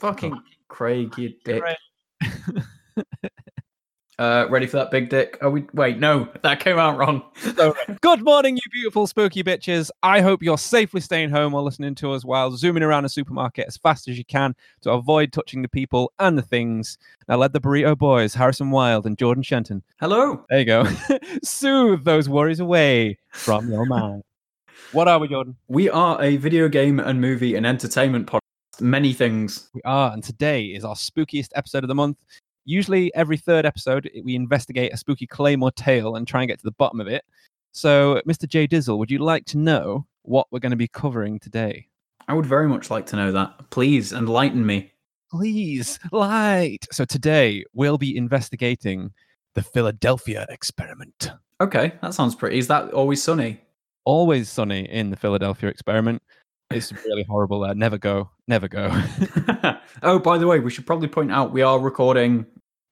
Fucking Craig, you dick. Uh, ready for that big dick? Oh, we wait. No, that came out wrong. Good morning, you beautiful spooky bitches. I hope you're safely staying home or listening to us while zooming around a supermarket as fast as you can to avoid touching the people and the things. Now, let the Burrito Boys, Harrison Wild and Jordan Shenton, Hello. there you go, soothe those worries away from your mind. What are we, Jordan? We are a video game and movie and entertainment podcast. Many things. We are, and today is our spookiest episode of the month. Usually, every third episode, we investigate a spooky claim or tale and try and get to the bottom of it. So, Mr. J Dizzle, would you like to know what we're going to be covering today? I would very much like to know that. Please enlighten me. Please, light. So, today we'll be investigating the Philadelphia experiment. Okay, that sounds pretty. Is that always sunny? Always sunny in the Philadelphia experiment. It's really horrible there. Never go. Never go. oh, by the way, we should probably point out we are recording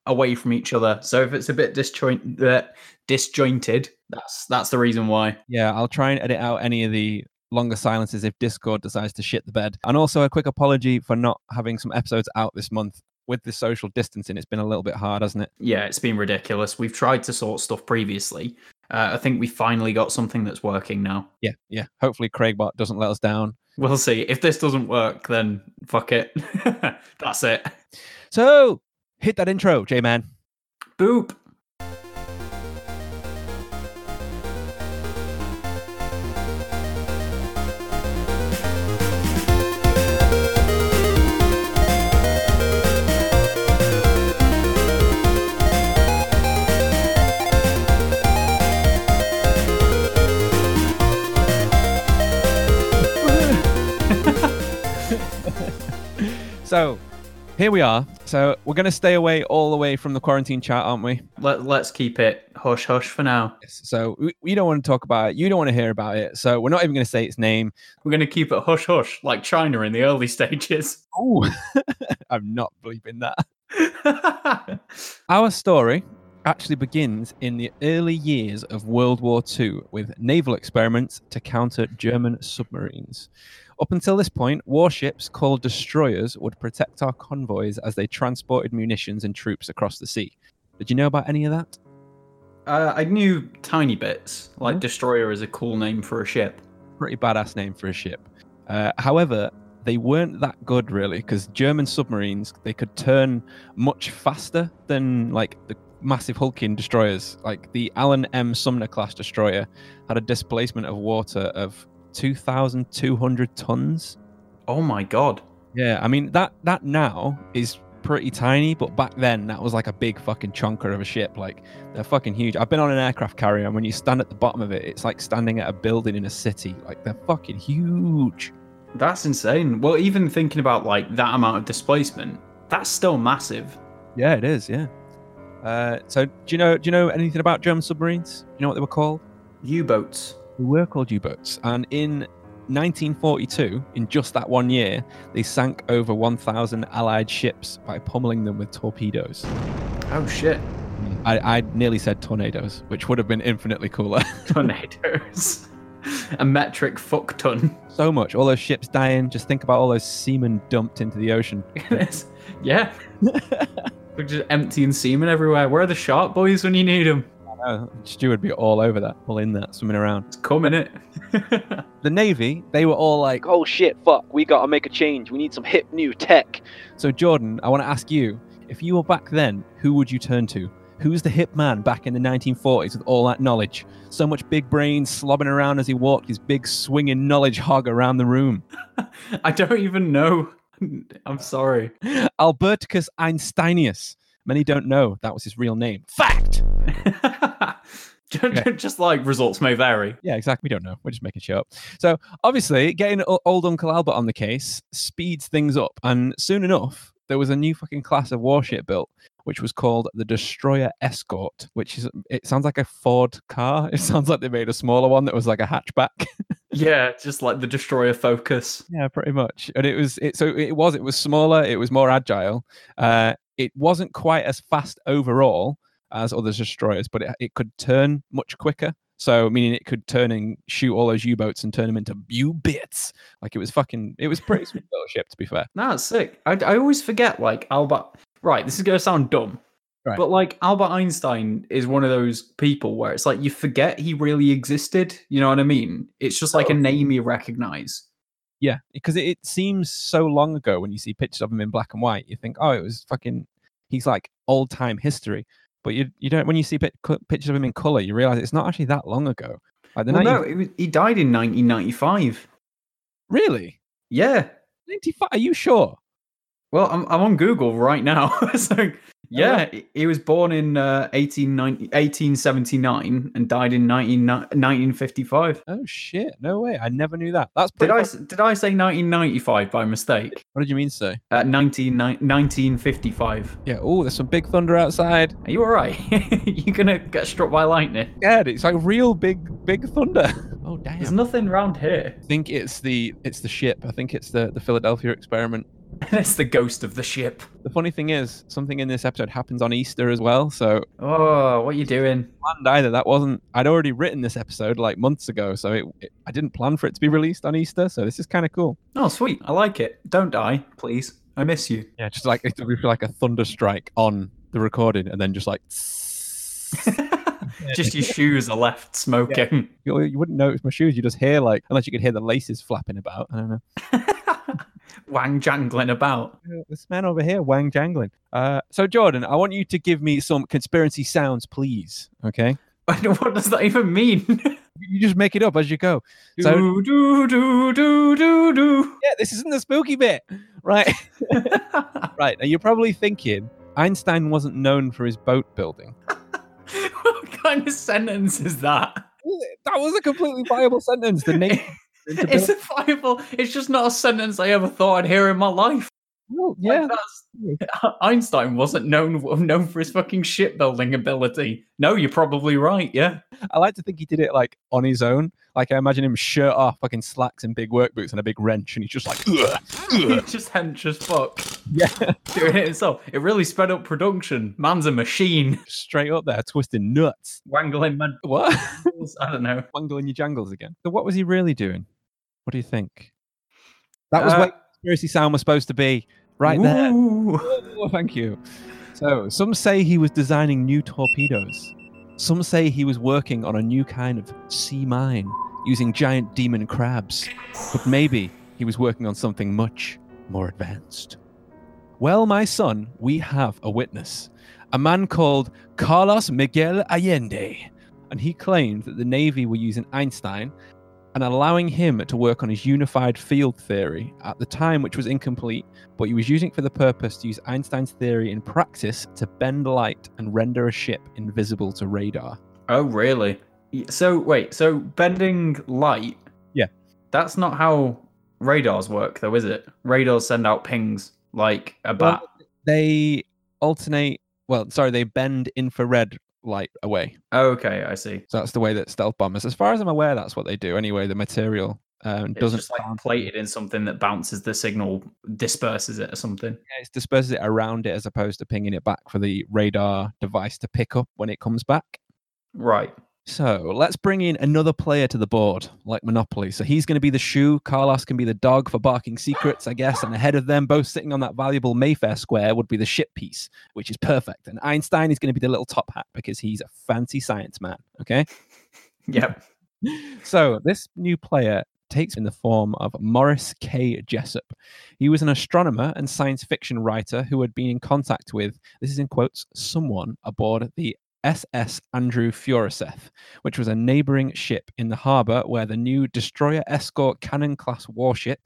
away from each other. So if it's a bit disjoint, uh, disjointed, that's that's the reason why. Yeah, I'll try and edit out any of the longer silences if Discord decides to shit the bed. And also a quick apology for not having some episodes out this month. With the social distancing, it's been a little bit hard, hasn't it? Yeah, it's been ridiculous. We've tried to sort stuff previously. Uh, I think we finally got something that's working now. Yeah, yeah. Hopefully Craigbot doesn't let us down. We'll see. If this doesn't work, then fuck it. that's it. So hit that intro, J Man. Boop. So here we are. So we're going to stay away all the way from the quarantine chat, aren't we? Let, let's keep it hush hush for now. Yes. So we, we don't want to talk about it. You don't want to hear about it. So we're not even going to say its name. We're going to keep it hush hush like China in the early stages. Oh, I'm not bleeping that. Our story actually begins in the early years of World War II with naval experiments to counter German submarines. Up until this point, warships called destroyers would protect our convoys as they transported munitions and troops across the sea. Did you know about any of that? uh, I knew tiny bits. Like Mhm. destroyer is a cool name for a ship. Pretty badass name for a ship. Uh, however, they weren't that good really because German submarines they could turn much faster than like the massive hulking destroyers. Like the Allen M. Sumner class destroyer had a displacement of water of 2,200 tons. Oh my god. Yeah, I mean that that now is pretty tiny, but back then that was like a big fucking chunker of a ship. Like they're fucking huge. I've been on an aircraft carrier, and when you stand at the bottom of it, it's like standing at a building in a city. Like they're fucking huge. That's insane. Well, even thinking about like that amount of displacement, that's still massive. Yeah, it is. Yeah. Uh, so do you know do you know anything about German submarines? Do You know what they were called? U-boats. They were called U-boats, and in 1942, in just that one year, they sank over 1,000 Allied ships by pummeling them with torpedoes. Oh shit. I, I nearly said tornadoes, which would have been infinitely cooler. Tornadoes. a metric fuck ton. so much, all those ships dying. Just think about all those seamen dumped into the ocean. yeah. We're just emptying semen everywhere. Where are the shark boys when you need them? Oh, Stu would be all over that, all in that, swimming around. It's coming, it. The Navy, they were all like, oh shit, fuck, we gotta make a change. We need some hip new tech. So, Jordan, I want to ask you if you were back then, who would you turn to? Who's the hip man back in the 1940s with all that knowledge? So much big brain slobbing around as he walked his big swinging knowledge hog around the room. I don't even know. I'm sorry. Alberticus Einsteinius. Many don't know that was his real name. Fact! Ju- Just like results may vary. Yeah, exactly. We don't know. We're just making shit up. So obviously, getting old Uncle Albert on the case speeds things up, and soon enough, there was a new fucking class of warship built, which was called the Destroyer Escort. Which is it sounds like a Ford car. It sounds like they made a smaller one that was like a hatchback. Yeah, just like the destroyer focus. yeah, pretty much. And it was it. So it was. It was smaller. It was more agile. Uh, it wasn't quite as fast overall as other destroyers, but it, it could turn much quicker. So meaning it could turn and shoot all those U-boats and turn them into U bits. Like it was fucking. It was pretty sweet little ship, to be fair. No, it's sick. I, I always forget, like, Albert. Right, this is going to sound dumb. Right. But, like, Albert Einstein is one of those people where it's like you forget he really existed. You know what I mean? It's just like a name you recognize. Yeah, because it, it seems so long ago when you see pictures of him in black and white. You think, oh, it was fucking. He's like old time history. But you you don't when you see pic- pictures of him in color, you realize it's not actually that long ago. Like the Well, 19 no, it was, he died in 1995. really Yeah. ninety five. Are you sure? Well, I'm, I'm on Google right now. so, yeah, he- he was born in uh, 1879 and died in 19, 1955. Oh shit! No way. I never knew that. That's Did I, did I say 1995 by mistake? What did you mean, sir? Uh, 19, 1955. Yeah. Oh, there's some big thunder outside. Are you alright? You're gonna get struck by lightning? Yeah, it's like real big, big thunder. Oh damn! There's nothing around here. I think it's the it's the ship. I think it's the the Philadelphia experiment. it's the ghost of the ship. The funny thing is, something in this episode happens on Easter as well. So Oh, what are you doing? planned either. That wasn't. I'd already written this episode like months ago, so it, it, I didn't plan for it to be released on Easter. So this is kind of cool. Oh, sweet. I like it. Don't die, please. I miss you. Yeah, just like it would be like a thunder strike on the recording, and then just like. Just your shoes are left smoking. You, you wouldn't notice my shoes. You just hear like, unless you could hear the laces flapping about. I don't know. Wang jangling about. Uh, This man over here, wang jangling. Uh, so Jordan, I want you to give me some conspiracy sounds, please. Okay. what does that even mean? You just make it up as you go. So- do do do do do do. Yeah, this isn't the spooky bit, right? right. Now you're probably thinking Einstein wasn't known for his boat building. what kind of sentence is that? That was a completely viable sentence. The name. It's a Bible. It's just not a sentence I ever thought I'd hear in my life. Well, yeah. that's, Einstein wasn't known known for his fucking shipbuilding ability. No, you're probably right. Yeah, I like to think he did it like on his own. Like I imagine him shirt off, fucking slacks and big work boots and a big wrench, and he's just like, "Ugh, ugh." It's just hench as fuck yeah, doing it himself. It really sped up production. Man's a machine. straight up there, twisting nuts. Wangling my What? I don't know. Wangling your jangles again. So what was he really doing? What do you think? That was Uh, what conspiracy sound was supposed to be, right there. Ooh. Oh, thank you. So, some say he was designing new torpedoes. Some say he was working on a new kind of sea mine using giant demon crabs. But maybe he was working on something much more advanced. Well, my son, we have a witness. A man called Carlos Miguel Allende. And he claimed that the Navy were using Einstein and allowing him to work on his unified field theory at the time, which was incomplete, but he was using it for the purpose to use Einstein's theory in practice to bend light and render a ship invisible to radar. Oh, really? So wait, so bending light? Yeah. That's not how radars work, though, is it? Radars send out pings like a bat. Well, they alternate, well, sorry, they bend infrared light away. okay, I see. So that's the way that stealth bombers, as far as I'm aware, that's what they do anyway. The material um, It's doesn't just like bounce- plated in something that bounces the signal, disperses it or something. Yeah, it disperses it around it as opposed to pinging it back for the radar device to pick up when it comes back. Right. So let's bring in another player to the board, like Monopoly. So he's going to be the shoe. Carlos can be the dog for barking secrets, I guess. And ahead of them, both sitting on that valuable Mayfair square, would be the ship piece, which is perfect. And Einstein is going to be the little top hat because he's a fancy science man. Okay. Yep. So this new player takes in the form of Morris K. Jessup. He was an astronomer and science fiction writer who had been in contact with, this is in quotes, someone aboard the SS Andrew Furuseth, which was a neighboring ship in the harbor where the new destroyer escort cannon class warship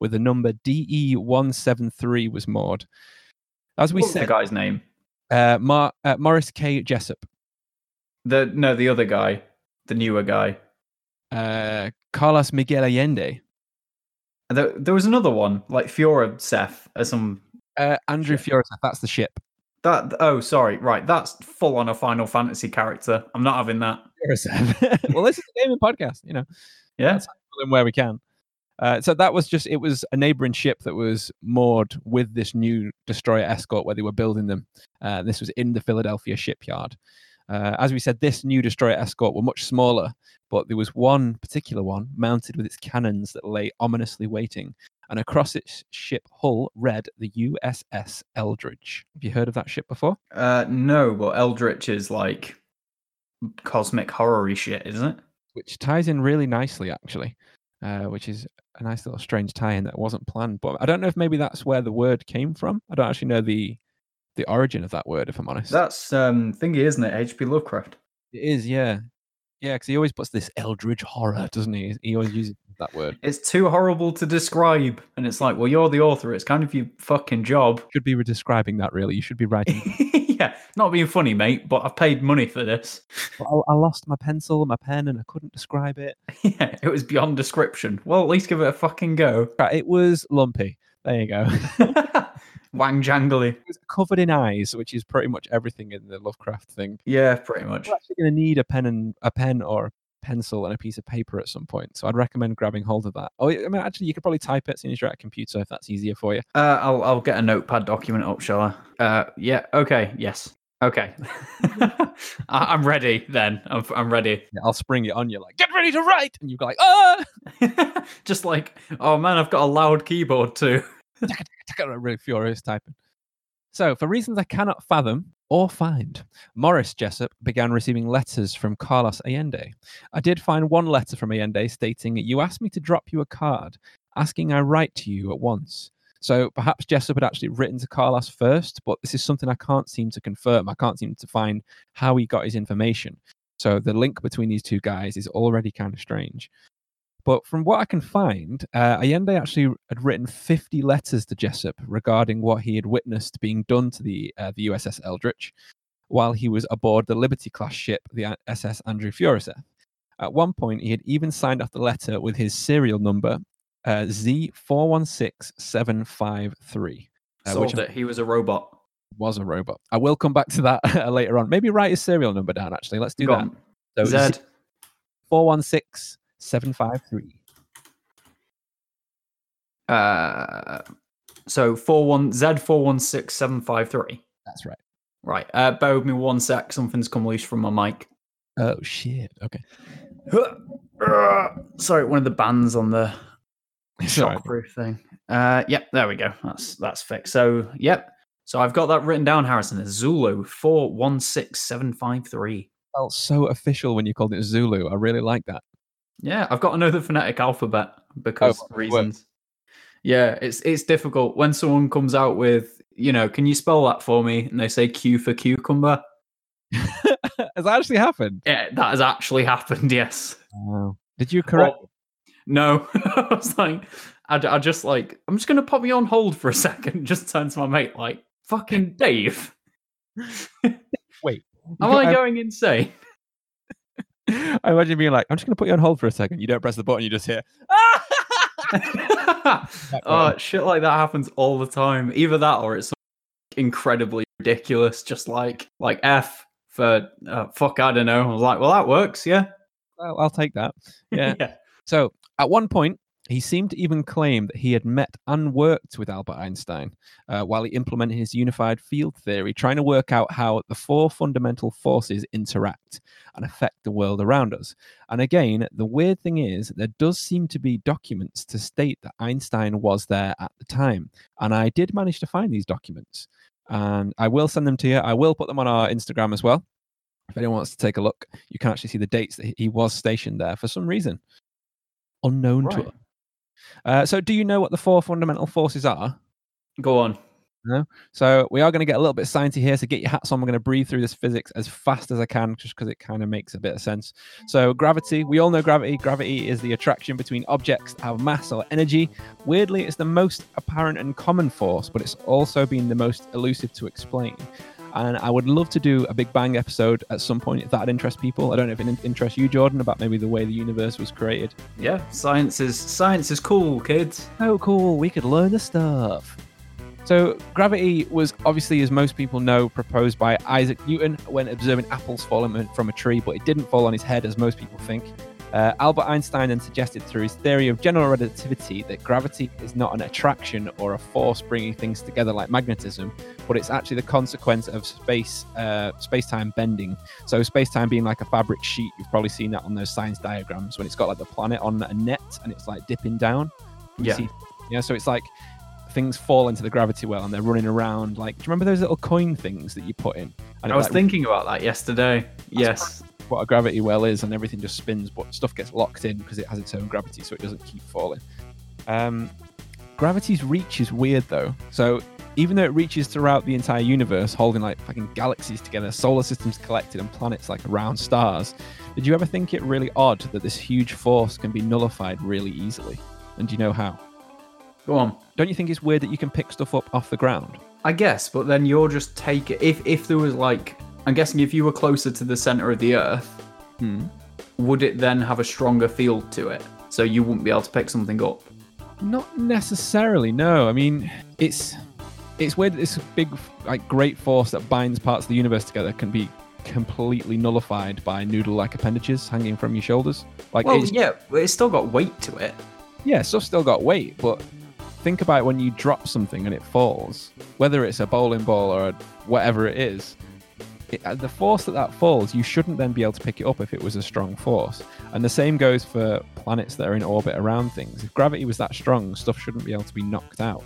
with the number DE 173 was moored. As we What was the guy's name? uh, Mar- uh, Morris K. Jessup, The no, the other guy, the newer guy. uh, Carlos Miguel Allende, There, there was another one, like Fiora Seth or some. uh, Andrew Furuseth, that's the ship. That oh, sorry, right. That's full on a Final Fantasy character. I'm not having that. well, this is a gaming podcast, you know, Yeah. where we can. Uh, so that was just it was a neighboring ship that was moored with this new destroyer escort where they were building them. Uh, this was in the Philadelphia shipyard. Uh, as we said, this new destroyer escort were much smaller, but there was one particular one mounted with its cannons that lay ominously waiting, and across its ship hull read the USS Eldridge. Have you heard of that ship before? Uh, no, but Eldritch is like cosmic horror shit, isn't it? Which ties in really nicely, actually, uh, which is a nice little strange tie-in that wasn't planned. But I don't know if maybe that's where the word came from. I don't actually know the the origin of that word, if I'm honest. That's um thingy, isn't it? H.P. Lovecraft. It is, yeah. Yeah, because he always puts this eldritch horror, doesn't he? He always uses that word. It's too horrible to describe, and it's like, well, you're the author. It's kind of your fucking job. Should be describing that, really. You should be writing. yeah, not being funny, mate, but I've paid money for this. I, I lost my pencil my pen, and I couldn't describe it. yeah, it was beyond description. Well, at least give it a fucking go. Right, it was lumpy. There you go. Wang jangly. Covered in eyes, which is pretty much everything in the Lovecraft thing. Yeah, pretty much. You're actually going to need a pen and a pen or a pencil and a piece of paper at some point. So I'd recommend grabbing hold of that. Oh, I mean, actually, you could probably type it as soon as you're at a computer if that's easier for you. Uh, I'll I'll get a notepad document up, shall I? Uh, yeah. Okay. Yes. Okay. I- I'm ready. Then I'm I'm ready. Yeah, I'll spring it on you like, get ready to write, and you go like, ah, Just like, oh man, I've got a loud keyboard too. really furious typing. So, for reasons I cannot fathom or find, Morris Jessup began receiving letters from Carlos Allende. I did find one letter from Allende stating, You asked me to drop you a card, asking I write to you at once. So perhaps Jessup had actually written to Carlos first, but this is something I can't seem to confirm. I can't seem to find how he got his information. So the link between these two guys is already kind of strange. But from what I can find, uh, Allende actually had written 50 letters to Jessup regarding what he had witnessed being done to the uh, the USS Eldridge while he was aboard the Liberty class ship, the uh, SS Andrew Furuseth. At one point, he had even signed off the letter with his serial number uh, Z416753, uh, which Solved it. He was a robot. was a robot. I will come back to that later on. Maybe write his serial number down, actually. Let's do Go that. on. So Z. 416753. Uh, so four one Z four one six seven five three. That's right. Right. Uh, bear with me one sec. Something's come loose from my mic. Oh, shit. Okay. Sorry, one of the bands on the It's all right. shockproof thing. Uh, yep, there we go. That's that's fixed. So, yep. So I've got that written down, Harrison. It's Zulu four one six seven five three. felt so official when you called it Zulu. I really like that. Yeah, I've got to know the phonetic alphabet because Oh, reasons. Yeah, it's it's difficult when someone comes out with, you know, can you spell that for me? And they say Q for cucumber. Has that actually happened? Yeah, that has actually happened. Yes. Wow. Did you correct? Well, no, I was like, I, I just like, I'm just gonna pop you on hold for a second. Just turn to my mate, like, fucking Dave, Wait. am I um going insane? I imagine being like, I'm just going to put you on hold for a second. You don't press the button, you just hear. oh, shit like that happens all the time. Either that or it's incredibly ridiculous. Just like like F for uh, fuck. I don't know. I was like, well, that works. Yeah. Well, I'll take that. Yeah. So at one point, he seemed to even claim that he had met and worked with Albert Einstein uh, while he implemented his unified field theory, trying to work out how the four fundamental forces interact and affect the world around us. And again, the weird thing is, there does seem to be documents to state that Einstein was there at the time. And I did manage to find these documents. And I will send them to you. I will put them on our Instagram as well. If anyone wants to take a look, you can actually see the dates that he was stationed there for some reason unknown to us. Uh, so, do you know what the four fundamental forces are? Go on. So, we are going to get a little bit sciencey here. So, get your hats on. We're going to breathe through this physics as fast as I can, just because it kind of makes a bit of sense. So, gravity. We all know gravity. Gravity is the attraction between objects that have mass or energy. Weirdly, it's the most apparent and common force, but it's also been the most elusive to explain. And I would love to do a Big Bang episode at some point if that'd interest people. I don't know if it interests you, Jordan, about maybe the way the universe was created. Yeah, science is science is cool, kids. Oh, cool. We could learn the stuff. So, gravity was obviously, as most people know, proposed by Isaac Newton when observing apples falling from a tree, but it didn't fall on his head, as most people think. Uh, Albert Einstein then suggested through his theory of general relativity that gravity is not an attraction or a force bringing things together like magnetism, but it's actually the consequence of space uh, space-time bending. So space-time being like a fabric sheet, you've probably seen that on those science diagrams when it's got like the planet on a net and it's like dipping down. You Yeah. see- yeah. So it's like things fall into the gravity well and they're running around. Like, do you remember those little coin things that you put in? And I was like, thinking about that yesterday. Yes. What a gravity well is, and everything just spins, but stuff gets locked in because it has its own gravity, so it doesn't keep falling. Um, gravity's reach is weird though. So even though it reaches throughout the entire universe, holding like fucking galaxies together, solar systems collected, and planets like around stars, did you ever think it really odd that this huge force can be nullified really easily? And do you know how? Go on. Don't you think it's weird that you can pick stuff up off the ground? I guess, but then you're just take it. If if there was like, I'm guessing if you were closer to the center of the Earth, Hmm. would it then have a stronger field to it? So you wouldn't be able to pick something up. Not necessarily. No, I mean it's it's weird that this big like great force that binds parts of the universe together can be completely nullified by noodle-like appendages hanging from your shoulders. Like Well, it's, yeah, it's still got weight to it. yeah, stuff's still got weight, but think about when you drop something and it falls, whether it's a bowling ball or a, whatever it is. It, uh, the force that that falls, you shouldn't then be able to pick it up if it was a strong force. And the same goes for planets that are in orbit around things. If gravity was that strong, stuff shouldn't be able to be knocked out.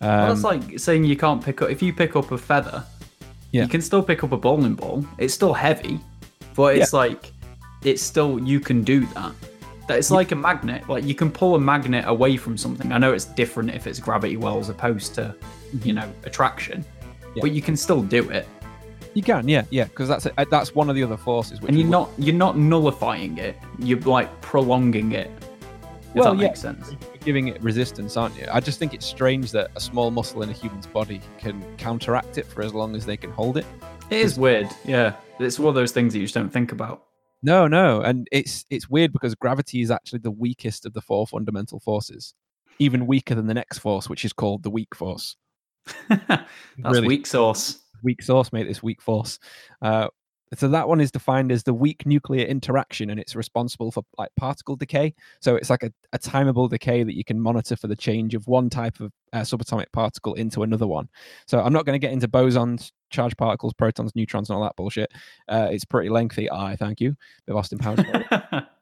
Um, Well, that's like saying you can't pick up. If you pick up a feather, Yeah. you can still pick up a bowling ball. It's still heavy, but it's like it's still you can do that. That it's like a magnet. Like you can pull a magnet away from something. I know it's different if it's gravity well as opposed to, you know, attraction, Yeah. but you can still do it. You can, yeah, yeah, because that's a, that's one of the other forces. Which and you're not you're not nullifying it. You're like prolonging it. If Well, that yeah. makes sense. you're giving it resistance, aren't you? I just think it's strange that a small muscle in a human's body can counteract it for as long as they can hold it. It is weird. Yeah, it's one of those things that you just don't think about. No, no, and it's it's weird because gravity is actually the weakest of the four fundamental forces, even weaker than the next force, which is called the weak force. That's Really. weak sauce. Weak source, mate. This weak force. Uh, so that one is defined as the weak nuclear interaction, and it's responsible for like particle decay. So it's like a, a timeable decay that you can monitor for the change of one type of uh, subatomic particle into another one. So I'm not going to get into bosons, charged particles, protons, neutrons, and all that bullshit. Uh, it's pretty lengthy. I thank you, Austin Powers.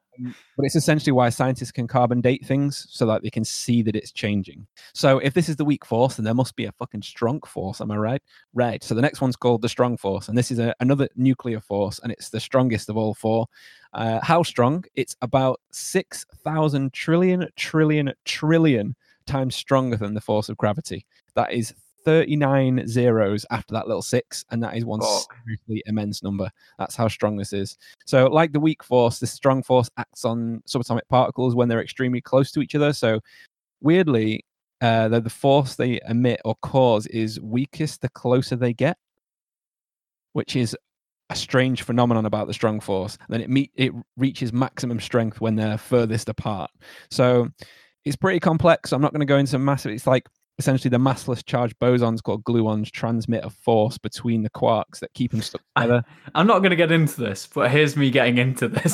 but it's essentially why scientists can carbon date things so that they can see that it's changing. So if this is the weak force, then there must be a fucking strong force. Am I right? Right. So the next one's called the strong force, and this is a, another nuclear force, and it's the strongest of all four. Uh, how strong? It's about six thousand trillion trillion trillion times stronger than the force of gravity. That is. 39 zeros after that little six, and that is one Fuck. seriously immense number. That's how strong this is. So, like the weak force, the strong force acts on subatomic particles when they're extremely close to each other. So, weirdly, uh, the, the force they emit or cause is weakest the closer they get, which is a strange phenomenon about the strong force. And Then it meet it reaches maximum strength when they're furthest apart. So, it's pretty complex. I'm not going to go into massive. It's like essentially the massless charged bosons called gluons transmit a force between the quarks that keep them stuck together. I'm not going to get into this, but here's me getting into this.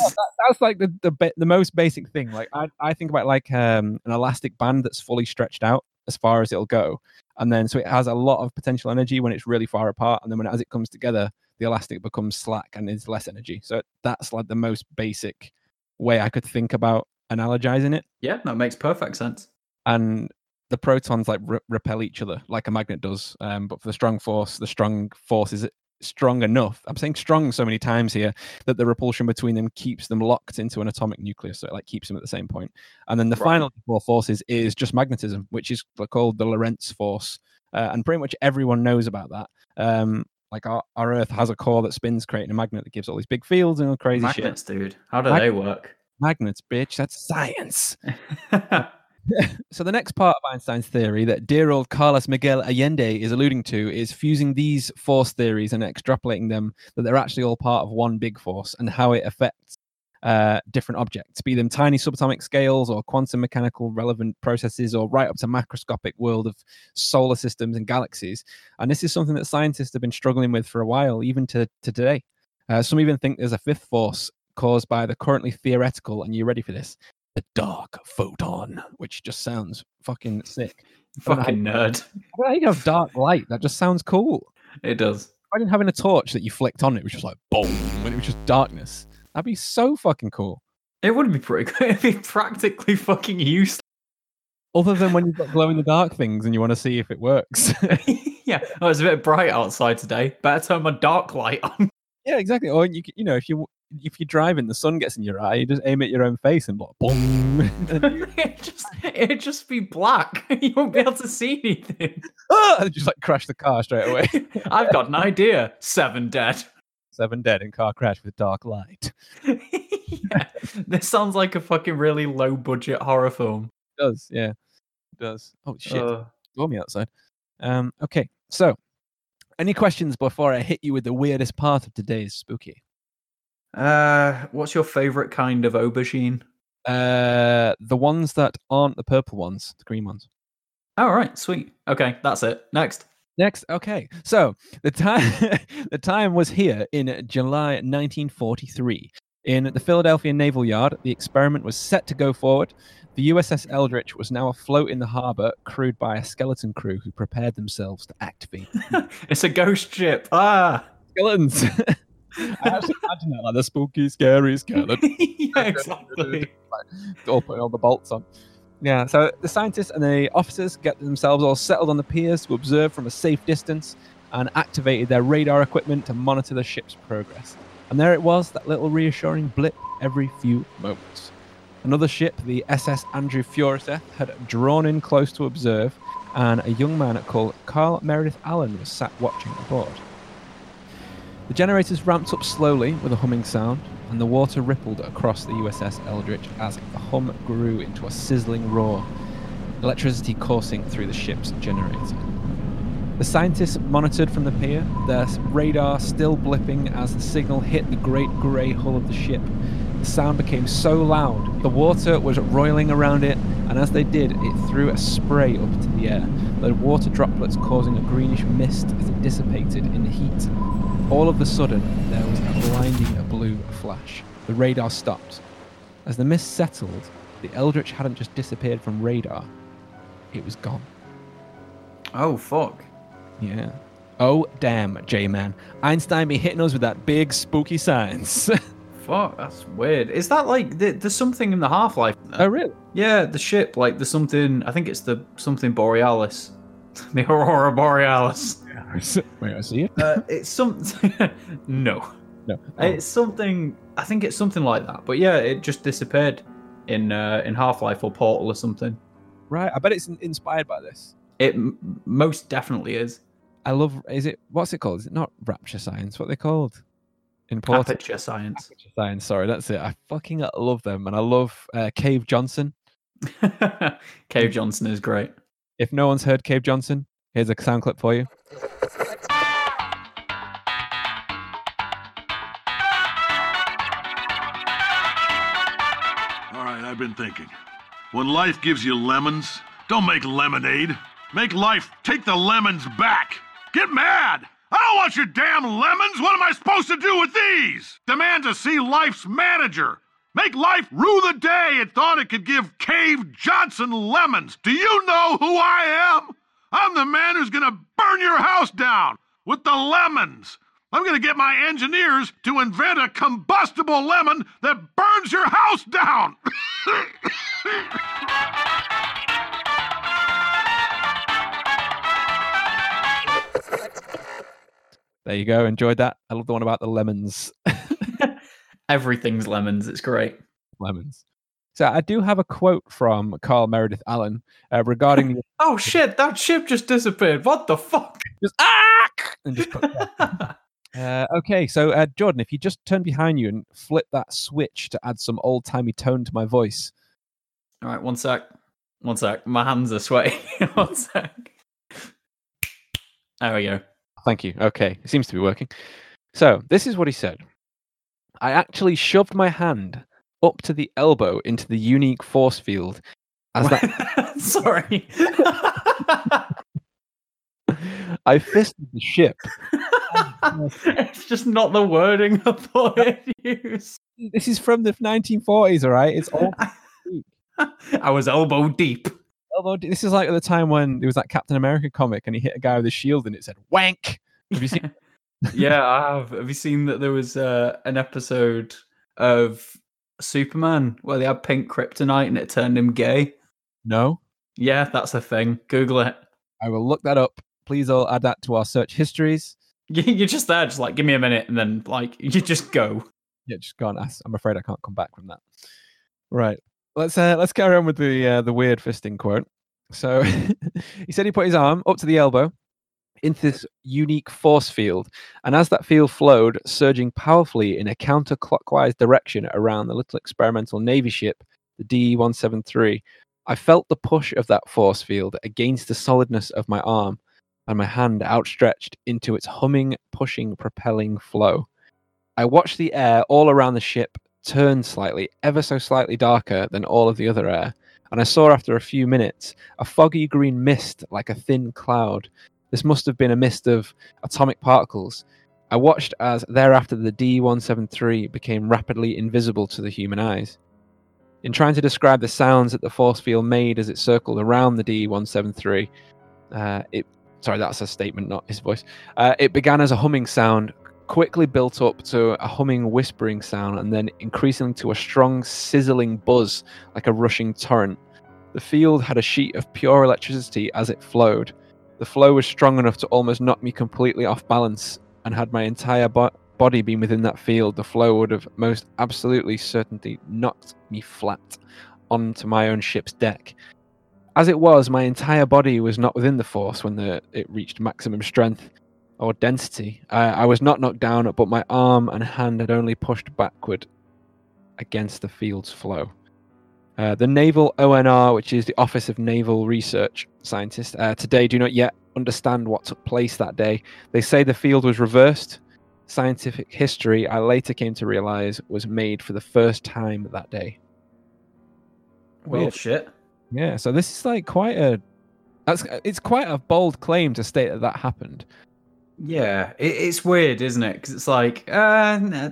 that's like the the, the most basic thing. Like I I think about like um, an elastic band that's fully stretched out as far as it'll go, and then so it has a lot of potential energy when it's really far apart, and then when as it comes together, the elastic becomes slack and is less energy. So that's like the most basic way I could think about analogizing it. yeah, that makes perfect sense. And the protons like re- repel each other like a magnet does. Um, but for the strong force, the strong force is strong enough. I'm saying strong so many times here that the repulsion between them keeps them locked into an atomic nucleus. So it like keeps them at the same point. And then the Right. final four forces is just magnetism, which is called the Lorentz force. Uh, and pretty much everyone knows about that. Um, like our, our Earth has a core that spins, creating a magnet that gives all these big fields and all crazy shit. Magnets, dude. How do Mag- they work? Magnets, bitch. That's science. So the next part of Einstein's theory that dear old Carlos Miguel Allende is alluding to is fusing these force theories and extrapolating them that they're actually all part of one big force and how it affects uh, different objects, be them tiny subatomic scales or quantum mechanical relevant processes or right up to macroscopic world of solar systems and galaxies. And this is something that scientists have been struggling with for a while, even to, to today. Uh, some even think there's a fifth force caused by the currently theoretical, and you're ready for this? The dark photon, which just sounds fucking sick. Fucking nerd. I don't know how you can have dark light. That just sounds cool. It does. Imagine having a torch that you flicked on, it was just like boom, and it was just darkness. That'd be so fucking cool. It would be pretty good. It'd be practically fucking useless. Other than when you've got glow in the dark things and you want to see if it works. yeah. Oh, it's a bit bright outside today. Better turn my dark light on. yeah, exactly. Or you, you know, if you if you're driving, the sun gets in your eye, you just aim at your own face and like boom. it just it'd just be black. You won't be able to see anything. ah, and just like crash the car straight away. I've got an idea. Seven dead. Seven dead in car crash with dark light. yeah. This sounds like a fucking really low budget horror film. It does, yeah. It does. Oh shit. Uh, stormy outside. Um, okay, so any questions before I hit you with the weirdest part of today's spooky? Uh, what's your favorite kind of aubergine? Uh, the ones that aren't the purple ones, the green ones. All right, sweet. Okay, that's it. Next. Next, okay. So the time the time was here in July 1943. In the Philadelphia Naval Yard, the experiment was set to go forward. The USS Eldridge was now afloat in the harbor, crewed by a skeleton crew who prepared themselves to activate it's a ghost ship. Ah. skeletons. I actually imagine that like the spooky, scary skeleton. yeah, exactly. all putting all the bolts on. Yeah, so the scientists and the officers get themselves all settled on the piers to observe from a safe distance and activated their radar equipment to monitor the ship's progress. And there it was, that little reassuring blip every few moments. Another ship, the SS Andrew Furuseth, had drawn in close to observe, and a young man called Carl Meredith Allen was sat watching aboard. The generators ramped up slowly with a humming sound, and the water rippled across the USS Eldridge as the hum grew into a sizzling roar, electricity coursing through the ship's generator. The scientists monitored from the pier, their radar still blipping as the signal hit the great grey hull of the ship. The sound became so loud, the water was roiling around it, and as they did, it threw a spray up into the air, the water droplets causing a greenish mist as it dissipated in the heat. All of a sudden, there was a blinding blue flash. The radar stopped. As the mist settled, the Eldridge hadn't just disappeared from radar, it was gone. Oh fuck. Yeah. Oh, damn, J Man. Einstein be hitting us with that big spooky science. Fuck, that's weird. Is that like th- there's something in the Half Life? oh, really? Yeah, the ship. Like there's something. I think it's the something Borealis, the Aurora Borealis. Wait, I see it. Uh, it's something. no, No. it's something. I think it's something like that. But yeah, it just disappeared in uh, in Half Life or Portal or something. right. I bet it's inspired by this. It m- most definitely is. I love. Is it what's it called? Is it not rapture science? What are they called? In Portal. Aperture science. Aperture science. Sorry, that's it. I fucking love them, and I love uh, Cave Johnson. Cave Johnson is great. If no one's heard Cave Johnson, here's a sound clip for you. All right, I've been thinking. When life gives you lemons, don't make lemonade. Make life take the lemons back. Get mad! I don't want your damn lemons! What am I supposed to do with these? Demand to see life's manager. Make life rue the day it thought it could give Cave Johnson lemons. Do you know who I am? I'm the man who's gonna burn your house down with the lemons. I'm gonna get my engineers to invent a combustible lemon that burns your house down. There you go. Enjoyed that. I love the one about the lemons. Everything's lemons. It's great. lemons. So I do have a quote from Carl Meredith Allen uh, regarding the Oh shit! That ship just disappeared. What the fuck? just ah and just Uh, okay, so uh, Jordan, if you just turn behind you and flip that switch to add some old timey tone to my voice. All right, one sec. One sec. My hands are sweaty. one sec. There we go. Thank you. Okay, it seems to be working. So this is what he said. I actually shoved my hand up to the elbow into the unique force field as that Sorry. I fisted the ship it's just not the wording I thought I'd use. This is from the 1940s, all right? It's all I was elbow deep. elbow. deep. This is like at the time when there was that Captain America comic and he hit a guy with a shield and it said "wank." Have you seen? yeah, I have. Have you seen that there was uh, an episode of Superman where they had pink kryptonite and it turned him gay? no. Yeah, that's a thing. Google it. I will look that up. Please all add that to our search histories. You- You're just there, just like give me a minute, and then like you just go. Yeah, just go on. ask. I'm afraid I can't come back from that. Right. Let's uh, let's carry on with the uh, the weird fisting quote. So he said he put his arm up to the elbow into this unique force field, and as that field flowed, surging powerfully in a counterclockwise direction around the little experimental navy ship, the DE-173, I felt the push of that force field against the solidness of my arm, and my hand outstretched into its humming, pushing, propelling flow. I watched the air all around the ship turn slightly, ever so slightly darker than all of the other air, and I saw after a few minutes a foggy green mist like a thin cloud. This must have been a mist of atomic particles. I watched as thereafter the D 173 became rapidly invisible to the human eyes. In trying to describe the sounds that the force field made as it circled around the D 173, uh, it sorry, that's a statement, not his voice. Uh, it began as a humming sound, quickly built up to a humming, whispering sound, and then increasing to a strong, sizzling buzz like a rushing torrent. The field had a sheet of pure electricity as it flowed. The flow was strong enough to almost knock me completely off balance, and had my entire bo- body been within that field, the flow would have most absolutely certainly knocked me flat onto my own ship's deck. As it was, my entire body was not within the force when the, it reached maximum strength or density. I, I was not knocked down, but my arm and hand had only pushed backward against the field's flow. Uh, the Naval ONR, which is the Office of Naval Research Scientists, uh, today do not yet understand what took place that day. They say the field was reversed. Scientific history, I later came to realize, was made for the first time that day. Well, Weird. shit. Yeah, so this is like quite a. That's it's quite a bold claim to state that that happened. Yeah, it, it's weird, isn't it? Because it's like, uh,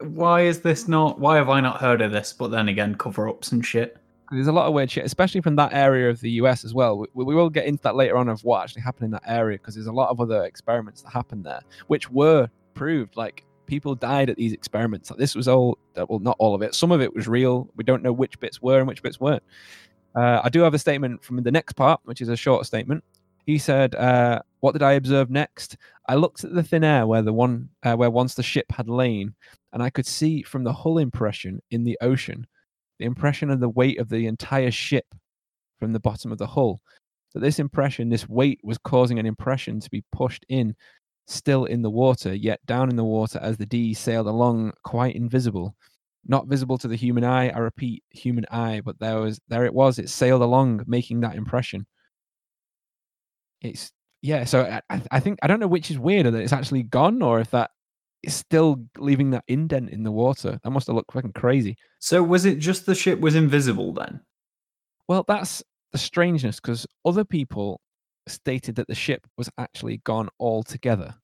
why is this not? Why have I not heard of this? But then again, cover ups and shit. There's a lot of weird shit, especially from that area of the US as well. We, we will get into that later on of what actually happened in that area because there's a lot of other experiments that happened there, which were proved. Like people died at these experiments. Like this was all, uh, well, not all of it. Some of it was real. We don't know which bits were and which bits weren't. Uh, I do have a statement from the next part, which is a short statement. He said, uh, "What did I observe next? I looked at the thin air where the one uh, where once the ship had lain, and I could see from the hull impression in the ocean, the impression of the weight of the entire ship from the bottom of the hull. That this impression, this weight, was causing an impression to be pushed in, still in the water, yet down in the water as the D sailed along, quite invisible." Not visible to the human eye, I repeat, human eye, but there was there it was, it sailed along, making that impression it's yeah so I, I think i don't know which is weirder that it's actually gone or if that is still leaving that indent in the water that must have looked fucking crazy So was it just the ship was invisible then? well that's the strangeness because other people stated that the ship was actually gone altogether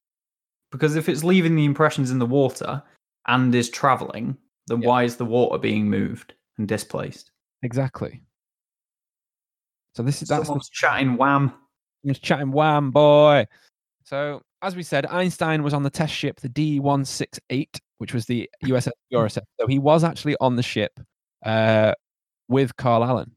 Because if it's leaving the impressions in the water and is traveling, then Yeah. why is the water being moved and displaced? exactly so this is that's the Someone's chatting wham. Was chatting wham boy. So as we said, Einstein was on the test ship, the D168, which was the USS Furuseth. So he was actually on the ship uh, with Carl Allen.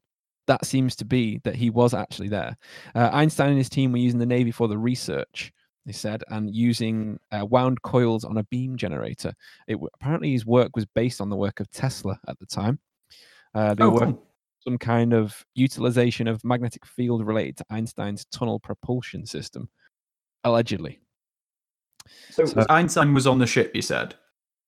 That seems to be that he was actually there. Uh, Einstein and his team were using the Navy for the research, they said, and using uh, wound coils on a beam generator. It apparently his work was based on the work of Tesla at the time. Uh, they Oh, were cool. Some kind of utilization of magnetic field related to Einstein's tunnel propulsion system, allegedly. So, So- Einstein was on the ship, you said.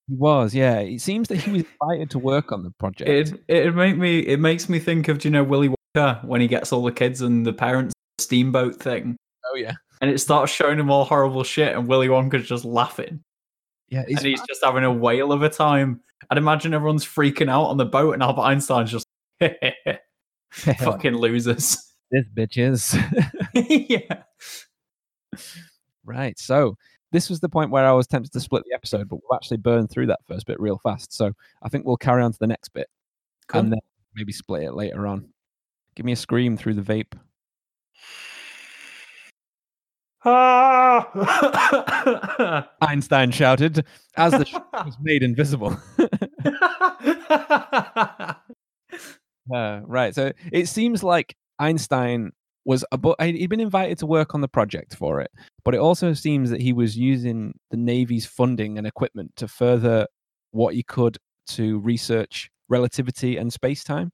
He was, yeah. It seems that he was invited to work on the project. It it make me it makes me think of do you know Willy Wonka when he gets all the kids and the parents steamboat thing oh yeah, and it starts showing him all horrible shit and Willy Wonka's just laughing yeah. It's and he's just having a whale of a time. I'd imagine everyone's freaking out on the boat and Albert Einstein's just fucking losers. this bitches. yeah. right. So this was the point where I was tempted to split the episode, but we'll actually burn through that first bit real fast. So I think we'll carry on to the next bit Cool. and then maybe split it later on. Give me a scream through the vape. Ah! Einstein shouted as the was made invisible. Uh, right. So it seems like Einstein was abo- he'd been invited to work on the project for it, but it also seems that he was using the Navy's funding and equipment to further what he could to research relativity and space time.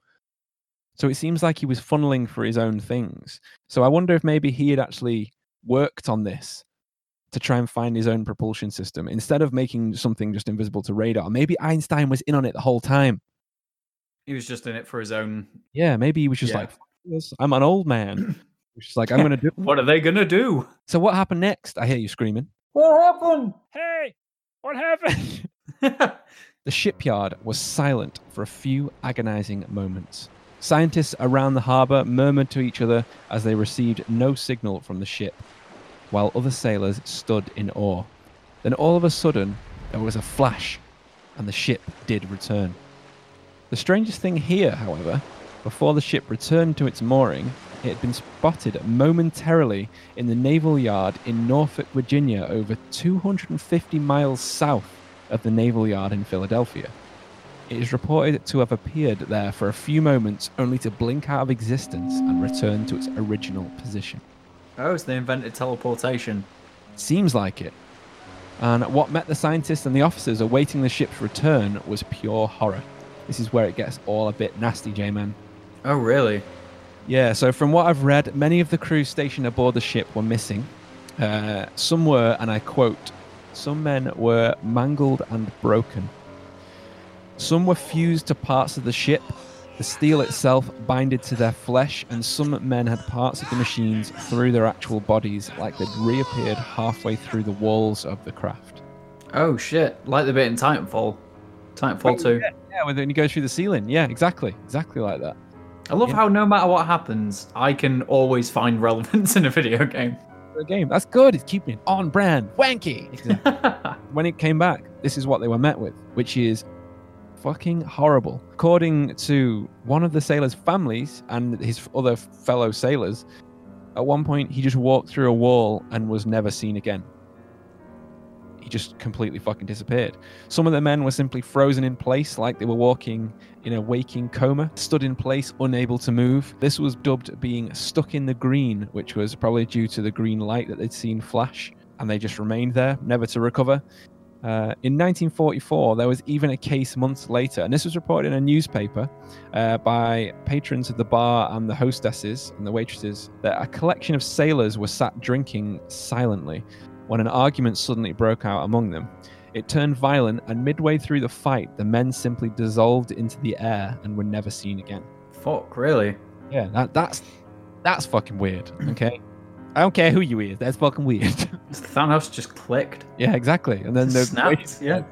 So it seems like he was funneling for his own things. So I wonder if maybe he had actually worked on this to try and find his own propulsion system instead of making something just invisible to radar. Maybe Einstein was in on it the whole time. He was just in it for his own. Yeah, maybe he was just Yeah. like, "Fuck this, I'm an old man. He's just like, I'm gonna do. What are they gonna do? So what happened next? I hear you screaming. What happened? Hey, what happened? the shipyard was silent for a few agonizing moments. Scientists around the harbor murmured to each other as they received no signal from the ship, while other sailors stood in awe. Then all of a sudden, there was a flash, and the ship did return. The strangest thing here, however, before the ship returned to its mooring, it had been spotted momentarily in the naval yard in Norfolk, Virginia, over 250 miles south of the naval yard in Philadelphia. It is reported to have appeared there for a few moments only to blink out of existence and return to its original position. oh, so they invented teleportation. Seems like it. And what met the scientists and the officers awaiting the ship's return was pure horror. This is where it gets all a bit nasty, J Man. Oh, really? Yeah, so from what I've read, many of the crew stationed aboard the ship were missing. Uh, some were, and I quote, some men were mangled and broken. Some were fused to parts of the ship, the steel itself binded to their flesh, and some men had parts of the machines through their actual bodies, like they'd reappeared halfway through the walls of the craft. Oh shit! Like the bit in Titanfall. Titanfall two. Yeah, when you go through the ceiling. Yeah, exactly. Exactly like that. I love Yeah. how no matter what happens, I can always find relevance in a video game. The game. That's good. It's keeping it on brand. Wanky. Exactly. when it came back, this is what they were met with, which is fucking horrible. According to one of the sailors' families and his other fellow sailors, at one point he just walked through a wall and was never seen again. He just completely fucking disappeared. Some of the men were simply frozen in place like they were walking in a waking coma, stood in place, unable to move. This was dubbed being stuck in the green, which was probably due to the green light that they'd seen flash, and they just remained there, never to recover. Uh, in 1944, there was even a case months later, and this was reported in a newspaper uh, by patrons of the bar and the hostesses and the waitresses that a collection of sailors were sat drinking silently when an argument suddenly broke out among them. It turned violent, and midway through the fight, the men simply dissolved into the air and were never seen again. Fuck, really? Yeah, that, that's that's fucking weird. Okay, I don't care who you is. That's fucking weird. The Thanos just clicked. yeah, exactly. And then the Snapped, yeah.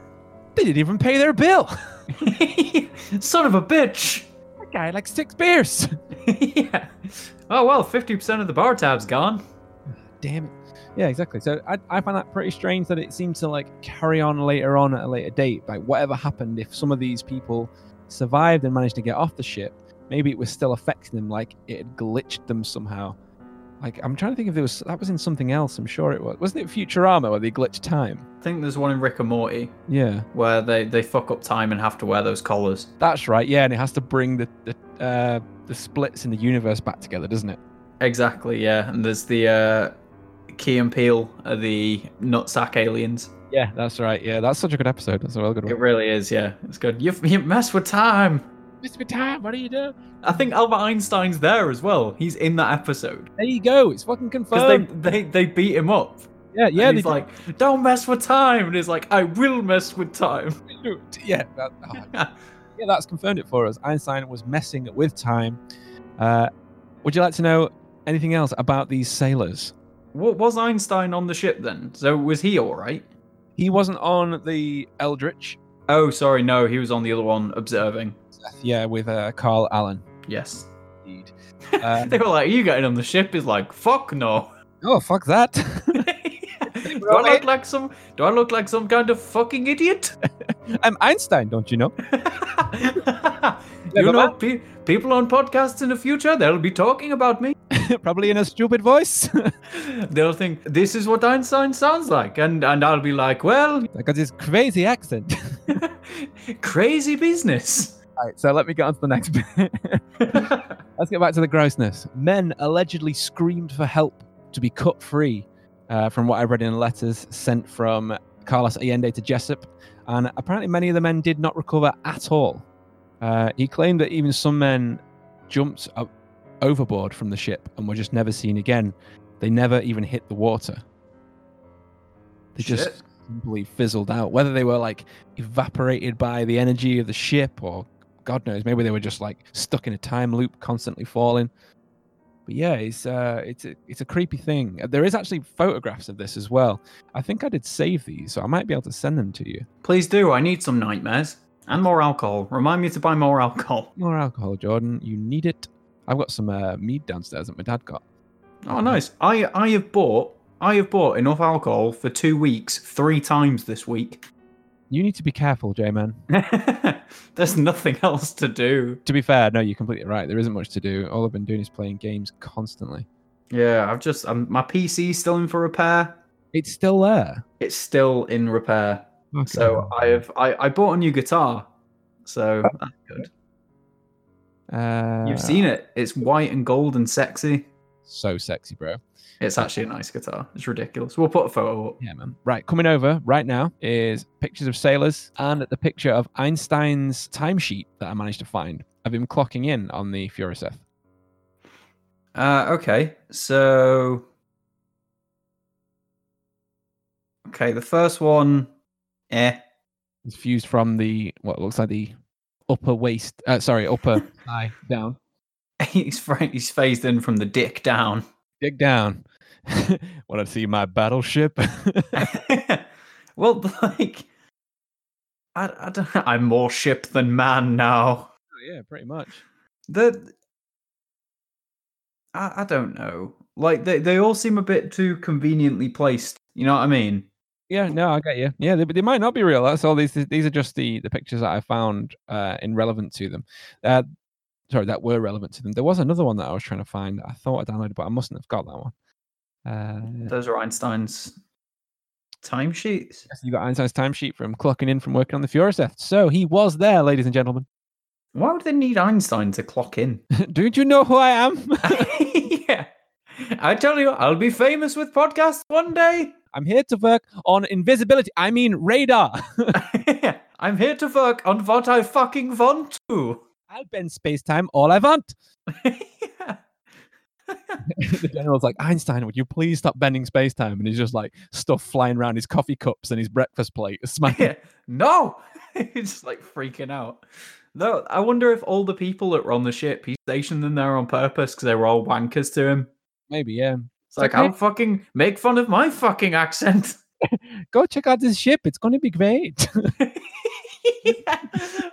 they didn't even pay their bill. Son of a bitch. that guy like six beers. yeah. Oh well, fifty percent of the bar tab's gone. Damn it. Yeah, exactly. So I, I find that pretty strange that it seemed to like carry on later on at a later date. Like whatever happened, if some of these people survived and managed to get off the ship, maybe it was still affecting them, like it had glitched them somehow. Like I'm trying to think if there was that was in something else. I'm sure it was. Wasn't it Futurama where they glitched time? I think there's one in Rick and Morty Yeah, where they, they fuck up time and have to wear those collars. that's right. Yeah, and it has to bring the the uh, the splits in the universe back together, doesn't it? Exactly, yeah. And there's the uh, Key and Peele are the nutsack aliens. Yeah, that's right. Yeah, that's such a good episode. That's a real good one. It really is, yeah. It's good. You, you mess with time. Mr. Time, what are you doing? I think Albert Einstein's there as well. He's in that episode There you go. It's fucking because confirmed. they, they they beat him up. yeah, yeah. and he's like, "Don't mess with time," and he's like, "I will mess with time." Yeah, that, oh, yeah, that's confirmed it for us. Einstein was messing with time. Uh, would you like to know anything else about these sailors? What was Einstein on the ship then? So was he all right? He wasn't on the Eldridge. Oh, sorry, no, he was on the other one observing. Yeah, with uh, Carl Allen. Yes. Indeed. Uh, they were like, "Are you getting on the ship?" He's like, "Fuck no." oh, fuck that. Do I look like some? Do I look like some kind of fucking idiot? I'm Einstein, don't you know? you know, pe- people on podcasts in the future, they'll be talking about me. Probably in a stupid voice. they'll think this is what Einstein sounds like, and and I'll be like, well, I got this crazy accent. crazy business. All right, so let me get on to the next bit. Let's get back to the grossness. Men allegedly screamed for help to be cut free, uh, from what I've read in letters sent from Carlos Allende to Jessup, and apparently many of the men did not recover at all. Uh, he claimed that even some men jumped up overboard from the ship and were just never seen again. They never even hit the water. They Shit. just simply fizzled out. Whether they were like evaporated by the energy of the ship or God knows, maybe they were just like stuck in a time loop, constantly falling. But yeah, it's uh, it's a, it's a creepy thing. Uh, There is actually photographs of this as well. I think I did save these, so I might be able to send them to you. Please do. I need some nightmares and more alcohol. Remind me to buy more alcohol. More alcohol, Jordan. You need it. I've got some uh, mead downstairs that my dad got. Oh, nice. I I have bought I have bought enough alcohol for two weeks, three times this week. You need to be careful, J-Man. There's nothing else to do. To be fair, no, you're completely right. There isn't much to do. All I've been doing is playing games constantly. Yeah, I've just um, my PC's still in for repair. It's still there. It's still in repair. Okay. So I have I, I bought a new guitar. So that's good. Uh, You've seen it. It's white and gold and sexy. so sexy, bro. It's actually a nice guitar. It's ridiculous. We'll put a photo up. Yeah, man. Right, coming over right now is pictures of sailors and the picture of Einstein's timesheet that I managed to find of him clocking in on the Furuseth. Uh, okay, so okay, the first one, eh. It's fused from the what looks like the upper waist, uh, sorry, upper thigh down. he's fra- he's phased in from the dick down. Dick down. Want to see my battleship? well, like, I, I don't. I'm more ship than man now. yeah, pretty much. The I, I don't know. Like they, they all seem a bit too conveniently placed. You know what I mean? Yeah, no, I get you. Yeah, they, they might not be real. That's all. These these are just the the pictures that I found uh, in relevant to them. Uh, sorry, that were relevant to them. There was another one that I was trying to find. I thought I downloaded, but I mustn't have got that one. Uh, Those are Einstein's timesheets. yes, you got Einstein's timesheet from clocking in from working on the Furuseth. So he was there, ladies and gentlemen. Why would they need Einstein to clock in? Don't you know who I am? yeah. I tell you, I'll be famous with podcasts one day. I'm here to work on invisibility. I mean radar. I'm here to work on what I fucking want to. I'll bend space time all I want. the general's like, Einstein, would you please stop bending space time? And he's just like stuff flying around his coffee cups and his breakfast plate. Smacking. no, he's just like freaking out. No, I wonder if all the people that were on the ship, he stationed them there on purpose because they were all wankers to him. Maybe, yeah. It's like, okay. I'm fucking make fun of my fucking accent. Go check out this ship. It's going to be great. Yeah.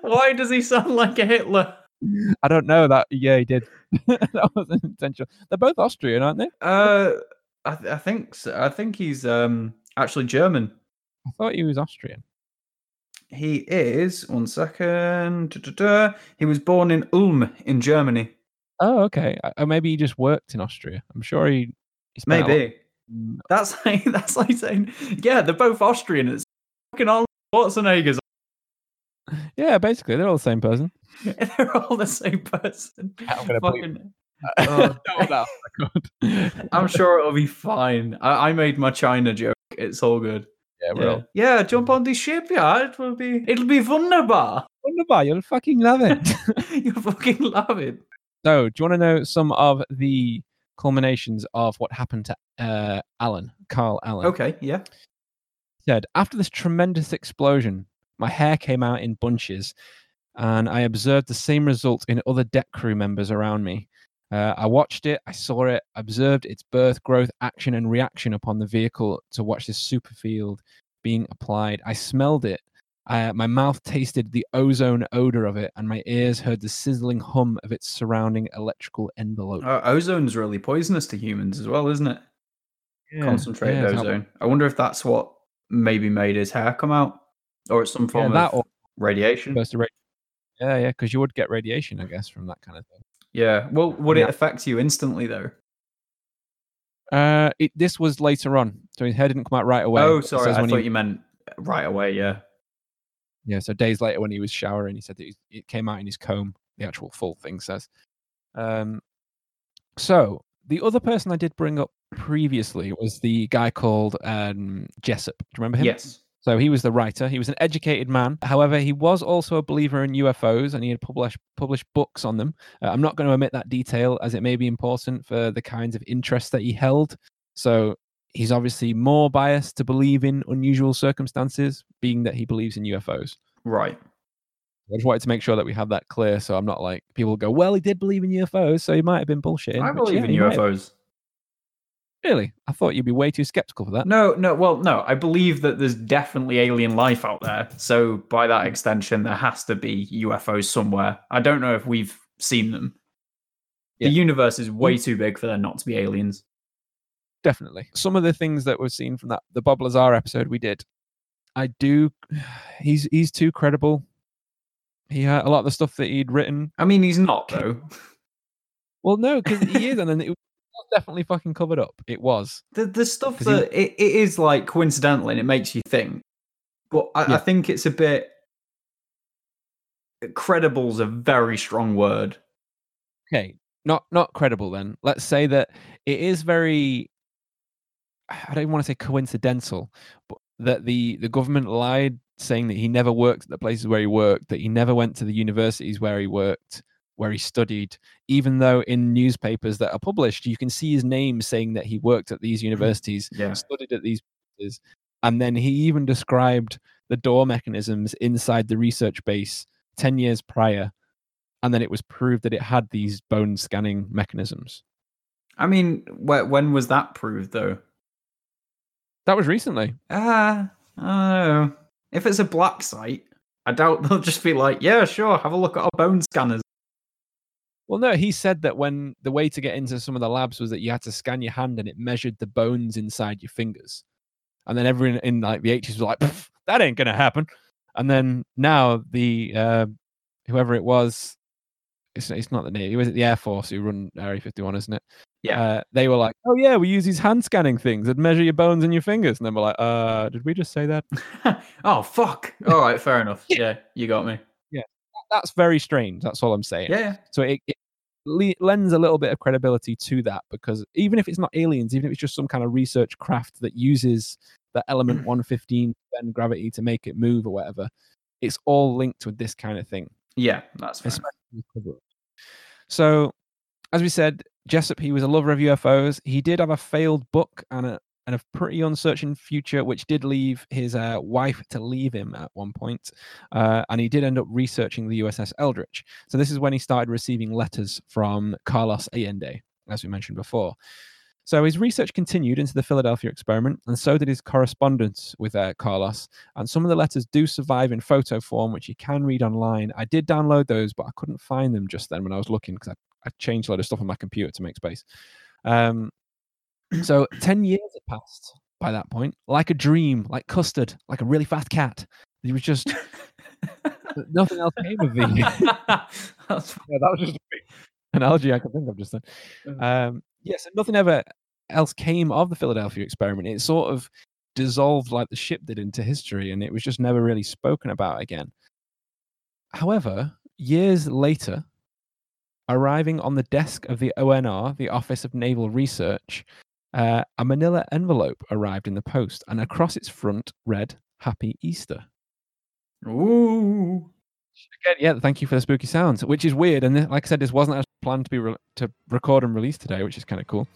Why does he sound like a Hitler? I don't know that. Yeah, he did. that wasn't intentional. They're both Austrian, aren't they? Uh, I, th- I think so. I think he's um actually German. I thought he was Austrian. He is one second. Da-da-da. He was born in Ulm in Germany. Oh, okay. Or maybe he just worked in Austria. I'm sure he. He spent a lot- Maybe that's like that's like saying, yeah, they're both Austrian. It's fucking all Schwarzenegger's. Yeah, basically, they're all the same person. They're all the same person. I'm gonna. Fucking- Oh. No, no, I'm sure it'll be fine. I, I made my China joke. It's all good. Yeah, we're Yeah. all. yeah, jump on the ship. Yeah, it will be. It'll be wunderbar. Wunderbar, you'll fucking love it. You'll fucking love it. so, do you want to know some of the culminations of what happened to uh, Alan, Carl Allen? Okay, yeah. said, After this tremendous explosion, my hair came out in bunches, and I observed the same result in other deck crew members around me. Uh, I watched it, I saw it, observed its birth, growth, action, and reaction upon the vehicle to watch this superfield being applied. I smelled it. My mouth tasted the ozone odor of it, and my ears heard the sizzling hum of its surrounding electrical envelope. Uh, ozone's really poisonous to humans as well, isn't it? Yeah, concentrated yeah, how- ozone. I wonder if that's what maybe made his hair come out, or it's some Yeah, form that of or radiation. burst of ra- Yeah, yeah, because you would get radiation, I guess, from that kind of thing. Yeah. Well, would Yeah. it affect you instantly though? Uh, it, this was later on, so his hair didn't come out right away. oh, sorry. I thought he- you meant right away. Yeah. Yeah, so days later when he was showering, he said that it came out in his comb. The actual full thing says. Um, so the other person I did bring up previously was the guy called um, Jessup. Do you remember him? Yes. So he was the writer. He was an educated man. However, he was also a believer in UFOs, and he had published published books on them. Uh, I'm not going to omit that detail, as it may be important for the kinds of interests that he held. So he's obviously more biased to believe in unusual circumstances, being that he believes in UFOs. Right. I just wanted to make sure that we have that clear, so I'm not like people go, "Well, he did believe in UFOs, so he might have been bullshitting." I which, believe yeah, in he might have. UFOs. Really, I thought you'd be way too skeptical for that. No, no. Well, no. I believe that there's definitely alien life out there. So by that extension, there has to be UFOs somewhere. I don't know if we've seen them. Yeah. The universe is way too big for there not to be aliens. Definitely. Some of the things that we've seen from that the bob lazar episode we did i do he's he's too credible. He had a lot of the stuff that he'd written. I mean, he's not though. well no because he is and then it was definitely fucking covered up. It was. The the stuff 'Cause he- that it, it is like coincidental and it makes you think, but I, I think it's a bit. Credible's a very strong word. okay not not credible then. Let's say that it is very i don't want to say coincidental but that the the government lied saying that he never worked at the places where he worked that he never went to the universities where he worked where he studied even though in newspapers that are published you can see his name saying that he worked at these mm-hmm. universities Yeah. studied at these places and then he even described the door mechanisms inside the research base 10 years prior and then it was proved that it had these bone scanning mechanisms I mean, wh- when was that proved though? That was recently Ah, I don't. If it's a black site, I doubt they'll just be like, yeah, sure, have a look at our bone scanners. well no he said that when the way to get into some of the labs was that you had to scan your hand and it measured the bones inside your fingers and then everyone in like the 80s was like that ain't gonna happen and then now the uh, whoever it was it's, it's not the navy was it the air force who run area 51 isn't it Yeah. uh, they were like oh yeah we use these hand scanning things that measure your bones and your fingers and then we're like uh did we just say that oh, fuck. All right, fair enough. Yeah, you got me. Yeah, that's very strange that's all i'm saying Yeah, yeah. So it, it le- lends a little bit of credibility to that because even if it's not aliens, even if it's just some kind of research craft that uses the element 115 bend gravity to make it move or whatever, it's all linked with this kind of thing. Yeah, that's fair. especially with cover-up. So, as we said, Jessup, he was a lover of UFOs. He did have a failed book and a and a pretty uncertain future, which did leave his uh, wife to leave him at one point. Uh, and he did end up researching the USS Eldridge. So this is when he started receiving letters from Carlos Allende, as we mentioned before. So his research continued into the Philadelphia experiment, and so did his correspondence with uh, Carlos. And some of the letters do survive in photo form, which you can read online. I did download those, but I couldn't find them just then when I was looking because I, I changed a lot of stuff on my computer to make space. Um, so 10 years had passed by that point, like a dream, like custard, like a really fast cat. He was just, nothing else came of the. That's Yeah, that was just a big analogy I can think of just then. Mhm. Um, yes, and nothing ever else came of the Philadelphia experiment. It sort of dissolved like the ship did into history, and it was just never really spoken about again. However, years later, arriving on the desk of the ONR, the Office of Naval Research, uh, a manila envelope arrived in the post, and across its front read "Happy Easter." Ooh. Again, yeah, thank you for the spooky sounds, which is weird. And like I said, this wasn't actually planned to be re- to record and release today, which is kind of cool.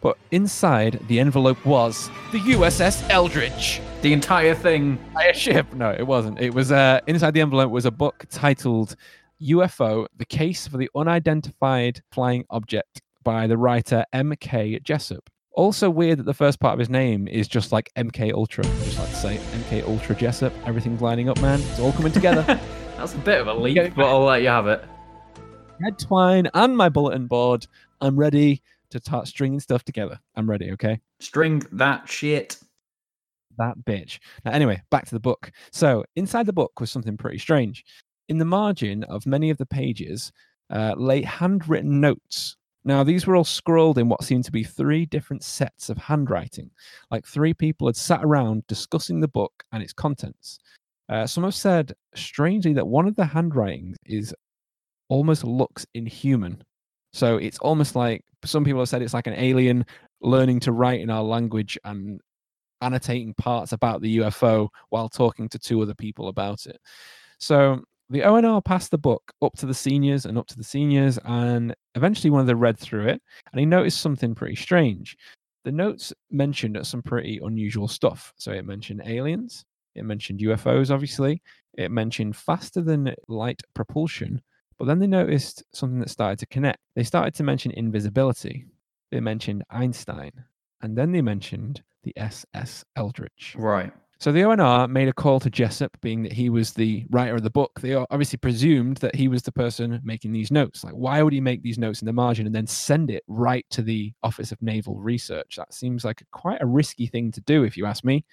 But inside the envelope was the USS Eldridge. The entire thing. A ship? No, it wasn't. It was uh, inside the envelope was a book titled "UFO: The Case for the Unidentified Flying Object" by the writer M.K. Jessup. Also weird that the first part of his name is just like MK Ultra. I just like to say MK Ultra Jessup. Everything's lining up, man. It's all coming together. That's a bit of a leap, but I'll let you have it. red twine and my bulletin board. I'm ready to start stringing stuff together. I'm ready. Okay. String that shit. That bitch. Now, anyway, back to the book. So, inside the book was something pretty strange. In the margin of many of the pages uh, lay handwritten notes. Now, these were all scrawled in what seemed to be three different sets of handwriting, like three people had sat around discussing the book and its contents. Uh, some have said, strangely, that one of the handwritings is almost looks inhuman. So it's almost like some people have said it's like an alien learning to write in our language and annotating parts about the UFO while talking to two other people about it. So the ONR passed the book up to the seniors and up to the seniors, and eventually one of them read through it and he noticed something pretty strange. The notes mentioned some pretty unusual stuff. So it mentioned aliens, it mentioned UFOs, obviously, it mentioned faster than light propulsion, but then they noticed something that started to connect. They started to mention invisibility, they mentioned Einstein, and then they mentioned the SS Eldridge. Right. So the ONR made a call to Jessup, being that he was the writer of the book. They obviously presumed that he was the person making these notes. Like, why would he make these notes in the margin and then send it right to the Office of Naval Research? That seems like quite a risky thing to do, if you ask me.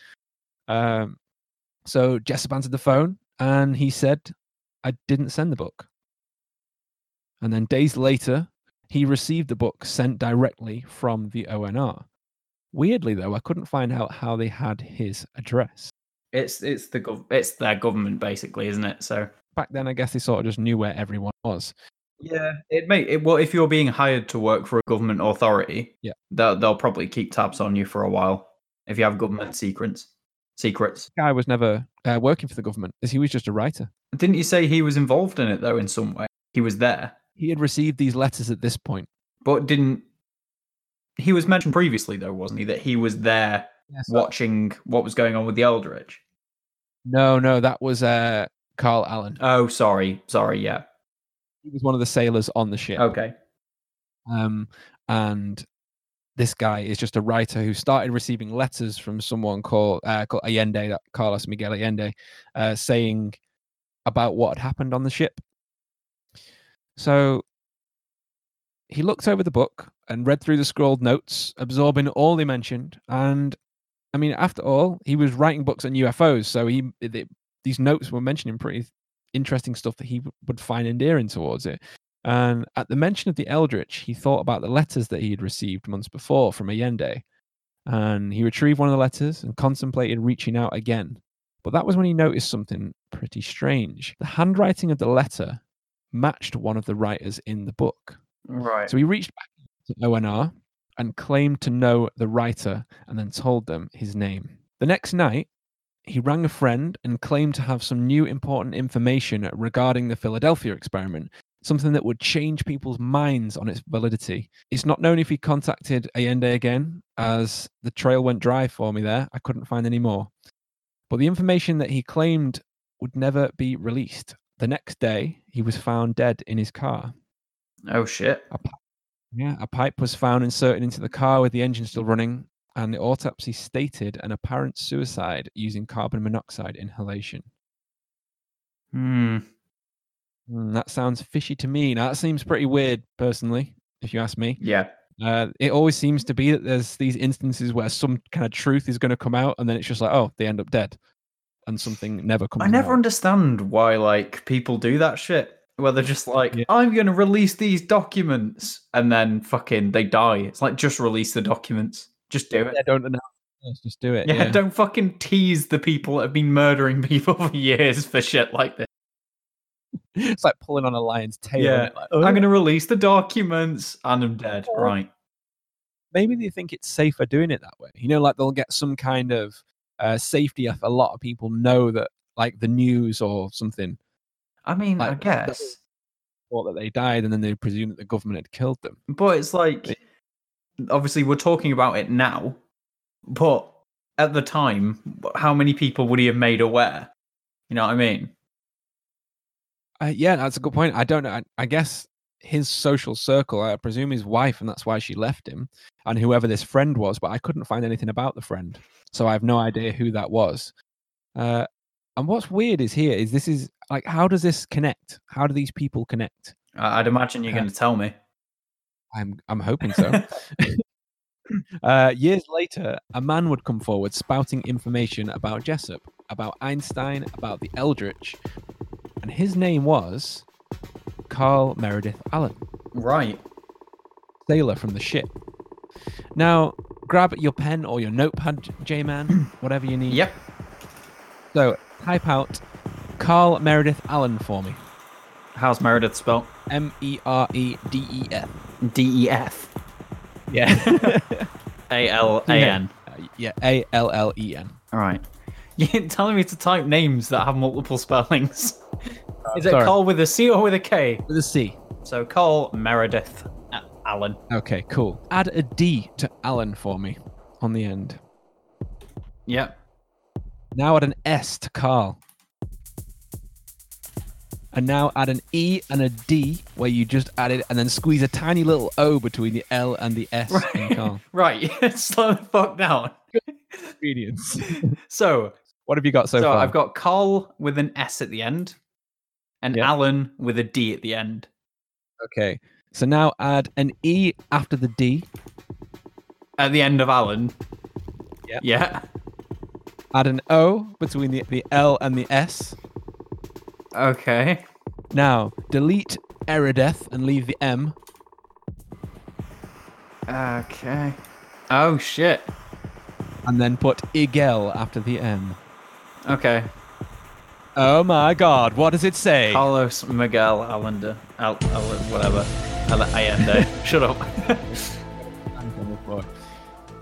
Um, so Jessup answered the phone and he said, I didn't send the book. And then days later, he received the book sent directly from the ONR. Weirdly, though, I couldn't find out how they had his address. It's it's the gov- it's their government basically, isn't it? So Back then, I guess they sort of just knew where everyone was. yeah, it may it, well if you're being hired to work for a government authority, Yeah. they'll they'll probably keep tabs on you for a while if you have government secrets. Secrets. guy was never uh, working for the government, as he was just a writer. Didn't you say he was involved in it though in some way? He was there, He had received these letters at this point. but didn't. He was mentioned previously though, wasn't he? That he was there Yes. watching what was going on with the Eldridge. No, no, that was uh, Carl Allen. Oh, sorry, sorry, yeah, He was one of the sailors on the ship. okay, Um, and this guy is just a writer who started receiving letters from someone called, uh, called Allende, that Carlos Miguel Allende, uh, saying about what had happened on the ship. So he looked over the book and read through the scrawled notes, absorbing all they mentioned. And I mean, after all, he was writing books on UFOs, so he they, these notes were mentioning pretty interesting stuff that he would find endearing towards it. And at the mention of the Eldridge, he thought about the letters that he had received months before from Allende. And he retrieved one of the letters and contemplated reaching out again. But that was when he noticed something pretty strange. The handwriting of the letter matched one of the writers in the book. Right. So he reached back to ONR and claimed to know the writer and then told them his name. The next night, he rang a friend and claimed to have some new important information regarding the Philadelphia experiment, something that would change people's minds on its validity. It's not known if he contacted Allende again, as the trail went dry for me there. I couldn't find any more. But the information that he claimed would never be released. The next day, he was found dead in his car. Oh shit. Yeah, a pipe was found inserted into the car with the engine still running, and the autopsy stated an apparent suicide using carbon monoxide inhalation. Hmm. Hmm, that sounds fishy to me. Now, that seems pretty weird, personally, if you ask me. Yeah. Uh, it always seems to be that there's these instances where some kind of truth is going to come out, and then it's just like, oh, they end up dead, and something never comes I never out. understand why like people do that shit. Where they're just like, Yeah. I'm gonna release these documents, and then fucking they die. It's like just release the documents. Just do it. Yeah, don't announce. Let's just do it. Yeah, Yeah, don't fucking tease the people that have been murdering people for years for shit like this. it's like pulling on a lion's tail. Yeah? Like, I'm "Oh." gonna release the documents, and I'm dead. Oh. Right. maybe they think it's safer doing it that way. You know, like they'll get some kind of uh, safety if a lot of people know that, like the news or something, I mean, I Like, that- guess, thought that they died, and then they presume that the government had killed them. but it's like, obviously, we're talking about it now, but at the time, how many people would he have made aware? You know what I mean? Uh, yeah, that's a good point. I don't know. I, I guess his social circle, I presume his wife, and that's why she left him, and whoever this friend was. But I couldn't find anything about the friend, so I have no idea who that was. Uh, and what's weird is here is this is like, how does this connect? How do these people connect? I'd imagine you're Yeah. going to tell me. I'm I'm hoping so. uh, years later, a man would come forward spouting information about Jessup, about Einstein, about the Eldridge, and his name was Carl Meredith Allen, Right. sailor from the ship. Now, grab your pen or your notepad, J Man, whatever you need. Yep. So, type out Carl Meredith Allen for me. How's Meredith spelled? M E R E D E F. D E F. Yeah. A L A N. Uh, yeah, A L L E N. All right. You're telling me to type names that have multiple spellings. Is it sorry. Cole with a C or with a K? With a C. So Cole Meredith Allen. Okay, cool. Add a D to Allen for me on the end. Yep. Now add an S to Carl. And now add an E and a D where you just added, and then squeeze a tiny little O between the L and the S in Carl. Right. Slow the fuck down. Ingredients. So, what have you got so, so far? I've got Carl with an S at the end, and Yep. Allen with a D at the end. Okay. So now add an E after the D. At the end of Alan. Yep. Yeah. Add an O between the, the L and the S. Okay. Now delete Erideth and leave the M. Okay. Oh shit. And then put Igel after the M. Okay. Oh my god, what does it say? Carlos Miguel Allende. Al, Al whatever. Al- Allende. Shut up.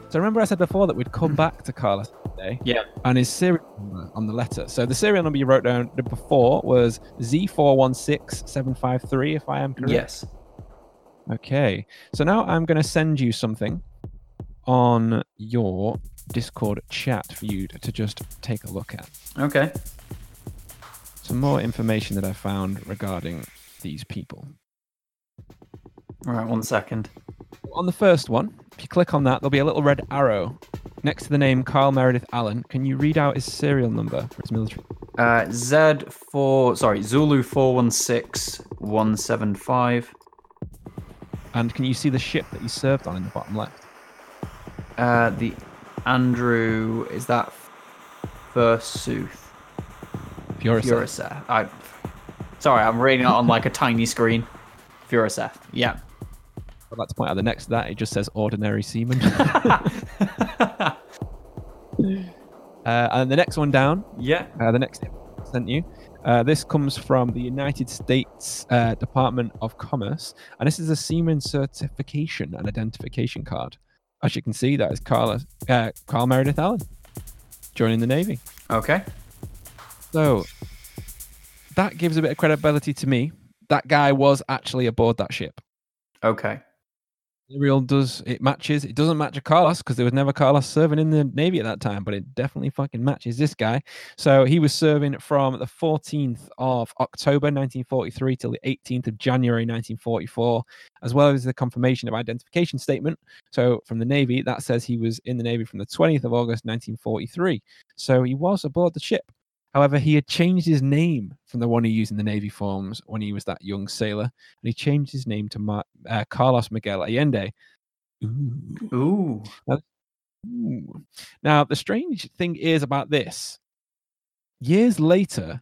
So remember I said before that we'd come back to Carlos today yeah. and his serial number on the letter. So the serial number you wrote down before was Z416753, if I am correct. Yes. Okay. So now I'm going to send you something on your Discord chat for you to just take a look at. Okay. Some more information that I found regarding these people. All right. One second. On the first one, if you click on that, there'll be a little red arrow next to the name Carl Meredith Allen. Can you read out his serial number for his military? Uh, Z four. Sorry, Zulu four one six one seven five. And can you see the ship that he served on in the bottom left? Uh, the Andrew is that Fursuth. Furuseth. Furuseth. I. Sorry, I'm reading it on like a tiny screen. Furuseth. Yeah. I'd like to point out the next to that, it just says ordinary seaman. uh, and the next one down, yeah. uh, the next I sent you. Uh, this comes from the United States uh, Department of Commerce, and this is a seaman certification and identification card. As you can see, that is Carl, uh, Carl Meredith Allen joining the Navy. Okay. So that gives a bit of credibility to me. That guy was actually aboard that ship. Okay. Serial does it matches. It doesn't match a Carlos because there was never Carlos serving in the Navy at that time, but it definitely fucking matches this guy. So he was serving from the 14th of October 1943 till the 18th of January 1944, as well as the confirmation of identification statement. So from the Navy, that says he was in the Navy from the 20th of August 1943. So he was aboard the ship. However, he had changed his name from the one he used in the Navy forms when he was that young sailor, and he changed his name to Mar- uh, Carlos Miguel Allende. Ooh. Ooh. Ooh. Now, the strange thing is about this. Years later,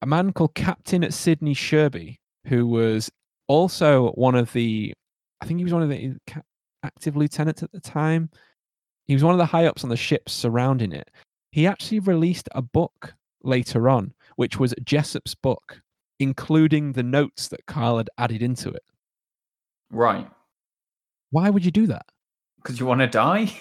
a man called Captain Sidney Sherby, who was also one of the, I think he was one of the active lieutenants at the time. He was one of the high ups on the ships surrounding it. He actually released a book later on, which was Jessup's book, including the notes that Carl had added into it. Right. Why would you do that? Because you want to die?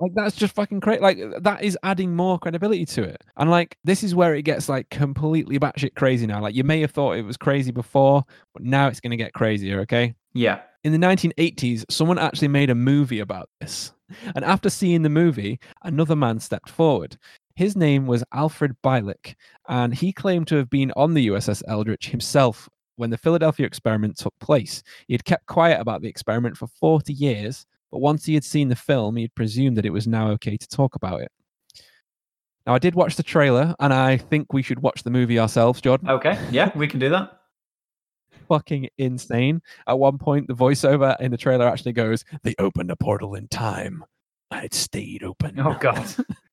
Like that's just fucking crazy. Like that is adding more credibility to it. And like this is where it gets like completely batshit crazy now. Like you may have thought it was crazy before, but now it's gonna get crazier. Okay. Yeah. In the 1980s, someone actually made a movie about this. And after seeing the movie, another man stepped forward. His name was Alfred Bielek, and he claimed to have been on the USS Eldridge himself when the Philadelphia experiment took place. He had kept quiet about the experiment for 40 years, but once he had seen the film, he had presumed that it was now okay to talk about it. Now, I did watch the trailer, and I think we should watch the movie ourselves, Jordan. Okay. Yeah, we can do that. fucking insane. At one point, the voiceover in the trailer actually goes, "They opened a portal in time. And it stayed open." Oh god.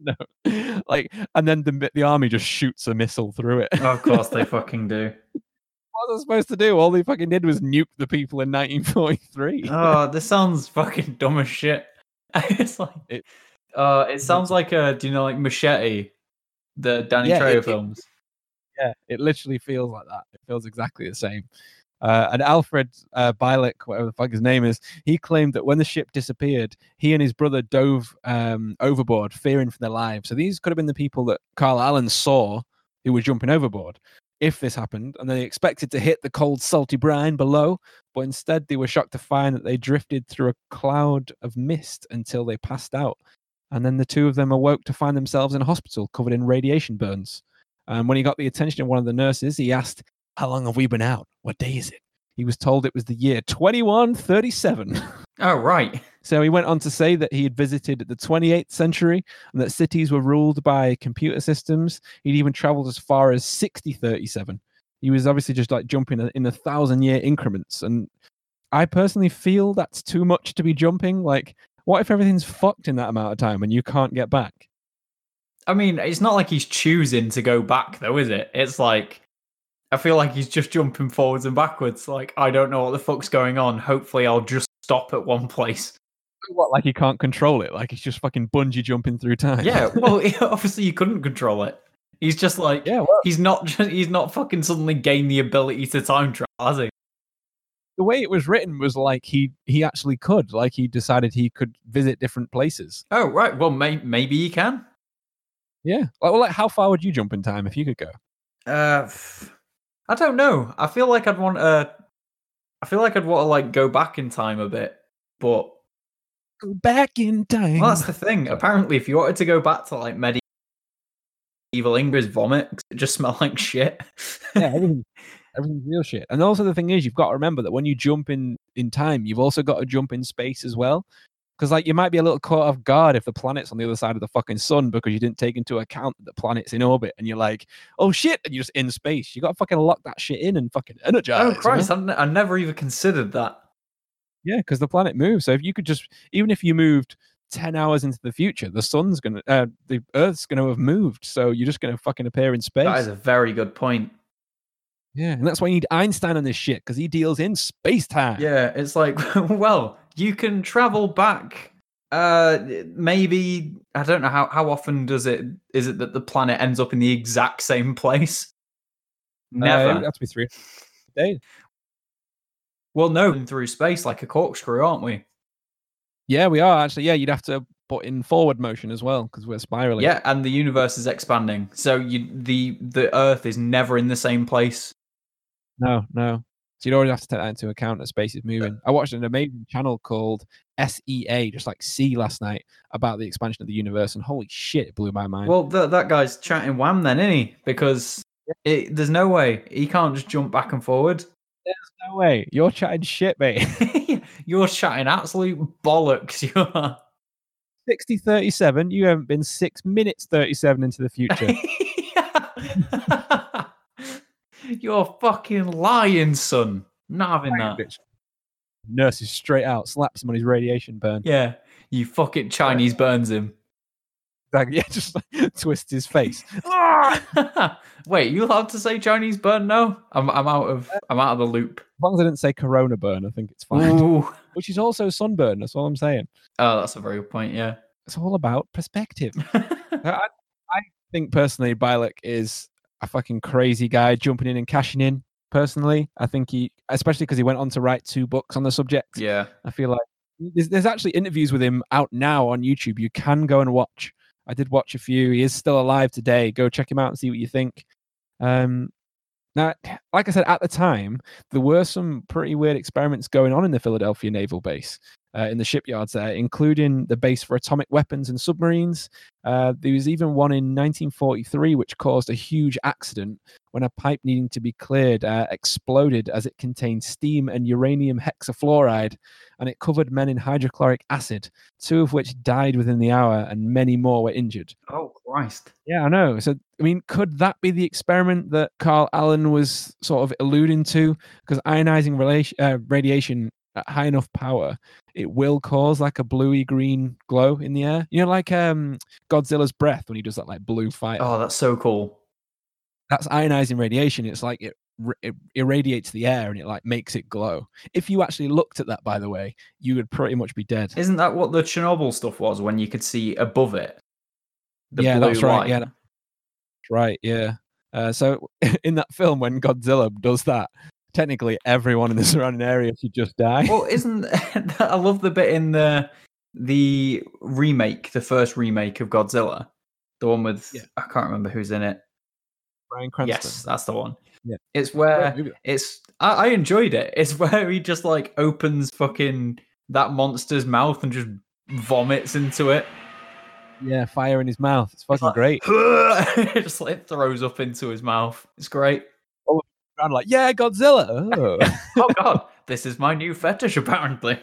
no, like, and then the the army just shoots a missile through it. of course they fucking do. what was I supposed to do? All they fucking did was nuke the people in 1943. Oh, this sounds fucking dumb as shit. it's like It- uh it sounds like a do you know like Machete, the Danny Yeah, Trejo it- it- films. yeah, it literally feels like that. It feels exactly the same. Uh, and Alfred uh, whatever the fuck his name is, he claimed that when the ship disappeared, he and his brother dove um, overboard, fearing for their lives. So these could have been the people that Carl Allen saw who were jumping overboard if this happened. And they expected to hit the cold, salty brine below, but instead they were shocked to find that they drifted through a cloud of mist until they passed out. And then the two of them awoke to find themselves in a hospital covered in radiation burns. And when he got the attention of one of the nurses, he asked, How long have we been out? What day is it? He was told it was the year 2137. Oh right. so he went on to say that he had visited the 28th century and that cities were ruled by computer systems. He'd even traveled as far as 6037. He was obviously just like jumping in a thousand year increments. And I personally feel that's too much to be jumping. Like, what if everything's fucked in that amount of time and you can't get back? I mean, it's not like he's choosing to go back though, is it? It's like I feel like he's just jumping forwards and backwards. Like I don't know what the fuck's going on. Hopefully, I'll just stop at one place. What, like he can't control it? Like he's just fucking bungee jumping through time? Yeah. Well, obviously you couldn't control it. He's just like yeah, well, he's not just he's not fucking suddenly gained the ability to time travel, has he? the way it was written was like he he actually could like he decided he could visit different places Oh right. Well, may- maybe he can. yeah like, well like how far would you jump in time if you could go Uh, f- I don't know. I feel like I'd want to. I feel like I'd want to like go back in time a bit, but go back in time well, that's the thing. Apparently, if you wanted to go back to like medieval English vomit, it just smelled like shit. yeah everything, everything's real shit and also the thing is you've got to remember that when you jump in in time you've also got to jump in space as well because like you might be a little caught off guard if the planet's on the other side of the fucking sun because you didn't take into account that the planet's in orbit and you're like oh shit and you're just in space you got to fucking lock that shit in and fucking energize oh you know? Christ! I, I never even considered that. Yeah, because the planet moves. So if you could just, even if you moved ten hours into the future, the sun's gonna, uh, the Earth's gonna have moved. So you're just gonna fucking appear in space. That is a very good point. yeah, and that's why you need Einstein on this shit because he deals in space time. Yeah, it's like, well, you can travel back. Uh, maybe I don't know how how often does it is it that the planet ends up in the exact same place? Uh, Never. would have be three days. well, no, through space like a corkscrew, aren't we? Yeah, we are actually. Yeah, you'd have to put in forward motion as well because we're spiraling. Yeah, and the universe is expanding, so you the the Earth is never in the same place. No, no. So you'd always have to take that into account as space is moving. I watched an amazing channel called SEA, just like C last night, about the expansion of the universe, and holy shit, it blew my mind. Well, th- that guy's chatting wham then, isn't he? Because it, there's no way he can't just jump back and forward. There's no way. You're chatting shit, mate. You're chatting absolute bollocks. You are. 60 37. You haven't been six minutes 37 into the future. You're fucking lying, son. Not having that. Bitch. Nurses straight out, slaps him on his radiation burn. Yeah, you fucking Chinese burns him. Like, yeah, just like, twist his face. Ah! Wait, you allowed to say Chinese burn? No, I'm I'm out of I'm out of the loop. As long as I didn't say corona burn, I think it's fine. Ooh. Which is also sunburn. That's all I'm saying. Oh, that's a very good point. Yeah. It's all about perspective. I, I think personally, Bielek is a fucking crazy guy jumping in and cashing in. Personally, I think he, especially because he went on to write two books on the subject. yeah. I feel like there's, there's actually interviews with him out now on YouTube. You can go and watch. I did watch a few. He is still alive today. Go check him out and see what you think. Um, now, like I said, at the time, there were some pretty weird experiments going on in the Philadelphia Naval Base. Uh, in the shipyards there, including the base for atomic weapons and submarines. Uh, there was even one in 1943 which caused a huge accident when a pipe needing to be cleared uh, exploded as it contained steam and uranium hexafluoride, and it covered men in hydrochloric acid, two of which died within the hour, and many more were injured. Oh Christ! Yeah, I know. So, I mean, could that be the experiment that Carl Allen was sort of alluding to? Because ionizing relation, uh, radiation at high enough power, it will cause like a bluey green glow in the air. You know, like um Godzilla's breath when he does that like blue fire. Oh, that's so cool. That's ionizing radiation. It's like it, it irradiates the air and it like makes it glow. If you actually looked at that, by the way, you would pretty much be dead. Isn't that what the Chernobyl stuff was when you could see above it? The Yeah, blue that's right, light? yeah. Right, yeah. Uh, so in that film, when Godzilla does that, technically everyone in the surrounding area should just die. Well, isn't I love the bit in the the remake, the first remake of Godzilla, the one with Yeah. I can't remember who's in it. Bryan Cranston. Yes, that's the one. Yeah. It's where it's I, I enjoyed it. It's where he just like opens fucking that monster's mouth and just vomits into it. Yeah, fire in his mouth. It's fucking like- great. just like throws up into his mouth. It's great. I'm like, yeah, Godzilla. Oh. Oh god, this is my new fetish apparently.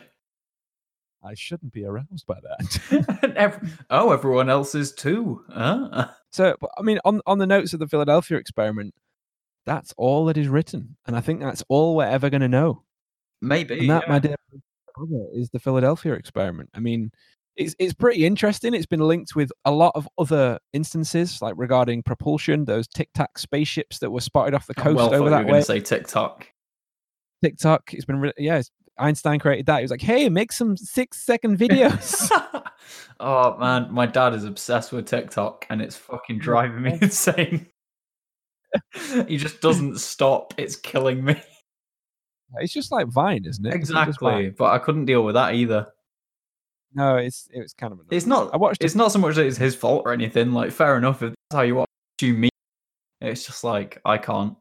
I shouldn't be aroused by that. Oh, everyone else is too. Huh? so, I mean, on on the notes of the Philadelphia experiment, that's all that is written, and I think that's all we're ever going to know. Maybe. And that, yeah. my dear brother, is the Philadelphia experiment. I mean, it's it's pretty interesting. It's been linked with a lot of other instances, like regarding propulsion. Those Tic Tac spaceships that were spotted off the coast well over that way. to say TikTok. TikTok. It's been, re- yeah. It's, Einstein created that. He was like, "Hey, make some six second videos." oh man, my dad is obsessed with TikTok, and it's fucking driving me insane. he just doesn't stop. It's killing me. it's just like Vine, isn't it? It's not just Vine. Exactly, but I couldn't deal with that either. No, it's it was kind of. Annoying. It's not. I watched. It's a- not so much that it's his fault or anything. Like, fair enough. If that's how you watch you me, it's just like I can't.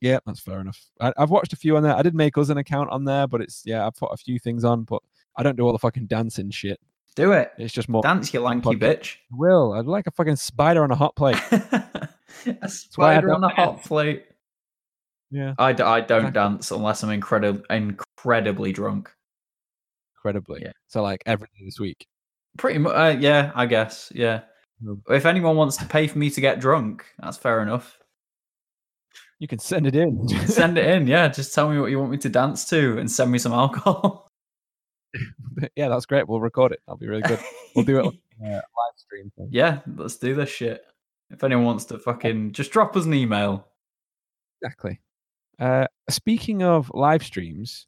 Yeah, that's fair enough. I, I've watched a few on there. I did make us an account on there, but it's yeah, I've put a few things on, but I don't do all the fucking dancing shit. Do it. It's just more. Dance, you lanky podcast. bitch. I will. I'd like a fucking spider on a hot plate. a spider on a hot plate. Yeah, I, d- I don't Exactly. dance unless I'm incredible, incredibly drunk. Incredibly. Yeah. So like every day this week. Pretty much, uh, yeah, I guess, yeah. Mm. If anyone wants to pay for me to get drunk, that's fair enough. You can send it in. Send it in, yeah. Just tell me what you want me to dance to and send me some alcohol. yeah, that's great. We'll record it. That'll be really good. We'll do it on uh, live stream. thing. yeah, let's do this shit. If anyone wants to fucking just drop us an email. Exactly. Uh, speaking of live streams,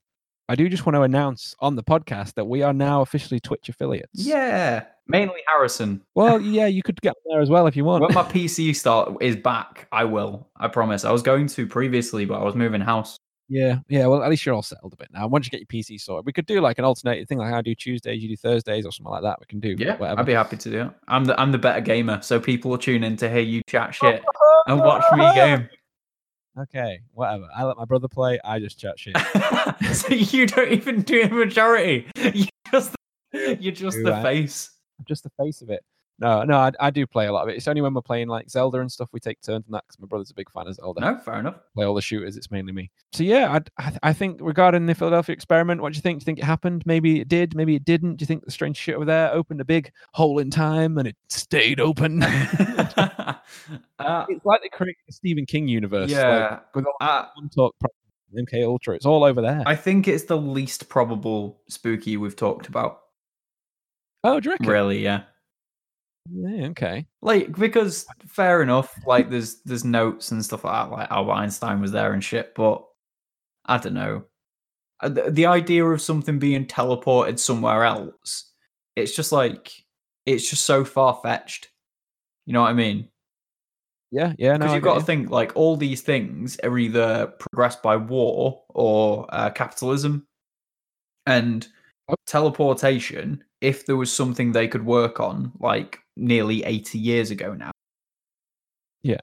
I do just want to announce on the podcast that we are now officially Twitch affiliates. Yeah, mainly Harrison. Well, yeah, you could get there as well if you want. When my PC start is back, I will. I promise. I was going to previously, but I was moving house. Yeah, yeah. Well, at least you're all settled a bit now. Once you get your PC sorted, we could do like an alternative thing, like I do Tuesdays, you do Thursdays, or something like that. We can do Yeah, whatever. I'd be happy to do it. I'm the I'm the better gamer, so people will tune in to hear you chat shit and watch me game. Okay, whatever. I let my brother play. I just chat shit. so you don't even do the majority. You just you're just the I? face. I'm just the face of it. No, no, I, I do play a lot of it. It's only when we're playing like Zelda and stuff we take turns on that because my brother's a big fan of Zelda. No, fair enough. Play all the shooters. It's mainly me. So yeah, I, I think regarding the Philadelphia experiment, what do you think? Do you think it happened? Maybe it did. Maybe it didn't. Do you think the strange shit over there opened a big hole in time and it stayed open? uh, it's like they created the Stephen King universe. like, yeah, with all uh, talk, MK Ultra. It's all over there. I think it's the least probable spooky we've talked about. oh, do you reckon? Really, yeah. Yeah. Okay. Like because fair enough, like there's there's notes and stuff like that, like Albert Einstein was there and shit, but I don't know. Uh, The, the idea of something being teleported somewhere else, it's just like it's just so far fetched. You know what I mean? Yeah. Yeah. Because I you've got to think like all these things are either progressed by war or uh, capitalism, and teleportation. If there was something they could work on, like nearly eighty years ago now, Yeah.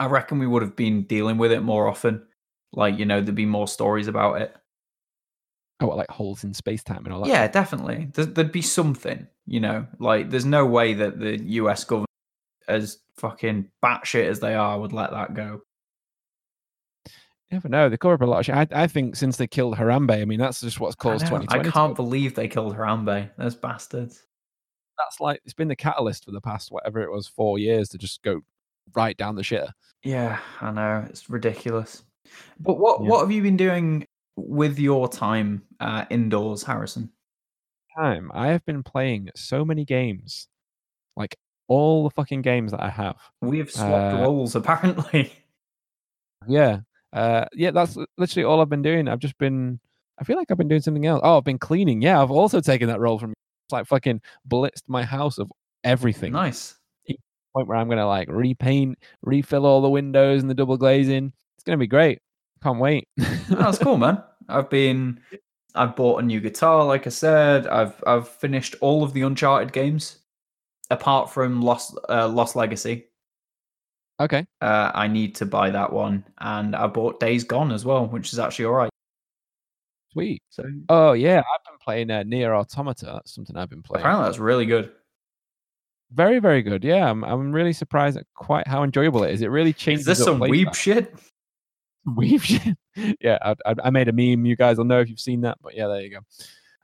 I reckon we would have been dealing with it more often. Like you know, there'd be more stories about it. Oh, what, like holes in space time and all that. Yeah, definitely. There's, there'd be something, you know. Like, there's no way that the U.S. government, as fucking batshit as they are, would let that go. You never know. They cover up a lot of shit. I, I think since they killed Harambe, I mean, that's just what's caused know, 2020. I can't believe they killed Harambe. Those bastards. That's like it's been the catalyst for the past whatever it was four years to just go right down the shitter. Yeah, I know it's ridiculous. But what Yeah. what have you been doing with your time uh, indoors, Harrison? Time I have been playing so many games, like all the fucking games that I have. We have swapped Uh, roles apparently. Yeah, uh, yeah. That's literally all I've been doing. I've just been. I feel like I've been doing something else. Oh, I've been cleaning. Yeah, I've also taken that role from. Like fucking blitzed my house of everything. nice. point where I'm gonna like repaint, refill all the windows and the double glazing. It's gonna be great. Can't wait. That's cool, man. I've been I've bought a new guitar, like I said. I've I've finished all of the Uncharted games, apart from Lost uh, Lost Legacy. okay. Uh, I need to buy that one, and I bought Days Gone as well, which is actually all right. Sweet. So Oh yeah, I've been playing uh, Nier Automata. That's something I've been playing. apparently that's really good. Very, very good. Yeah, I'm, I'm really surprised at quite how enjoyable it is. It really changes. Is this some weeb style. shit? Weeb shit. yeah, I, I, I made a meme. You guys will know if you've seen that. But yeah, there you go.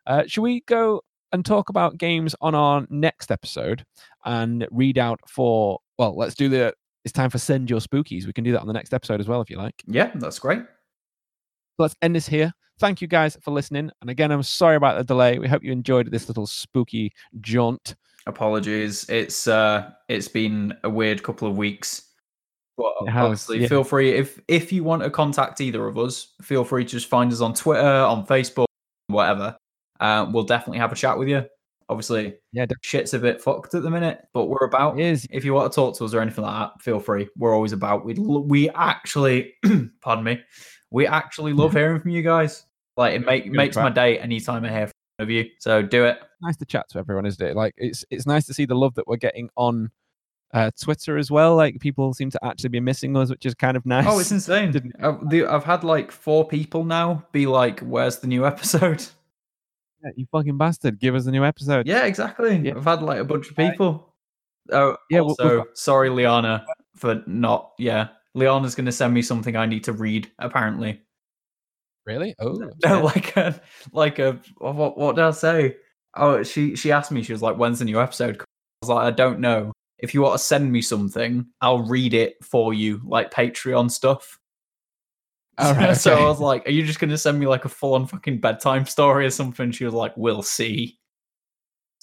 Uh, should we go and talk about games on our next episode and read out for? Well, let's do the. It's time for send your spookies. We can do that on the next episode as well if you like. Yeah, that's great. Let's end this here. Thank you guys for listening. And again, I'm sorry about the delay. We hope you enjoyed this little spooky jaunt. Apologies. It's uh it's been a weird couple of weeks. But has, obviously yeah. feel free if if you want to contact either of us, feel free to just find us on Twitter, on Facebook, whatever. Uh, we'll definitely have a chat with you. Obviously, Yeah, def- shit's a bit fucked at the minute, but we're about. it is. If you want to talk to us or anything like that, feel free. We're always about. We we actually, pardon me, we actually love hearing from you guys. Like it make, makes my day anytime I hear from of you. So do it. Nice to chat to everyone, isn't it? Like it's it's nice to see the love that we're getting on uh, Twitter as well. Like people seem to actually be missing us, which is kind of nice. Oh, it's insane. Didn't- I've, the, I've had like four people now be like, "Where's the new episode?" Yeah, you fucking bastard! Give us a new episode. Yeah, exactly. Yeah. I've had like a bunch of people. Oh, Yeah, yeah. we- we've sorry, Liana, for not. Yeah, Liana's going to send me something I need to read. Apparently, Really? Oh, no, like a like a what? What did I say? Oh, she she asked me. She was like, "When's the new episode?" I was like, "I don't know. If you want to send me something, I'll read it for you, like Patreon stuff." All right, so I was like, "Are you just going to send me like a full-on fucking bedtime story or something?" She was like, "We'll see."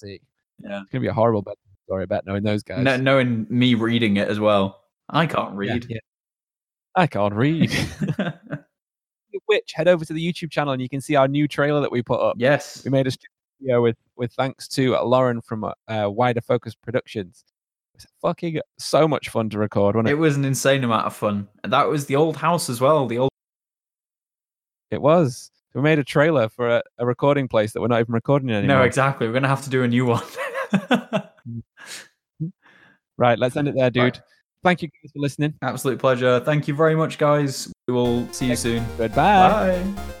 see. Yeah. It's gonna be a horrible bad story about knowing those guys. No, knowing me reading it as well, I can't Yeah, read. yeah. I can't read. Which head over to the YouTube channel and you can see our new trailer that we put up. yes, We made a video with with thanks to uh, Lauren from uh, uh, Wider Focus Productions. It's fucking so much fun to record, wasn't it? it was an insane amount of fun. And that was the old house as well. The old It was. We made a trailer for a, a recording place that we're not even recording in anymore. no, exactly. We're gonna have to do a new one. Right, let's end it there, dude. Right. Thank you guys for listening. Absolute pleasure. Thank you very much, guys. We will see you soon. Goodbye. Bye.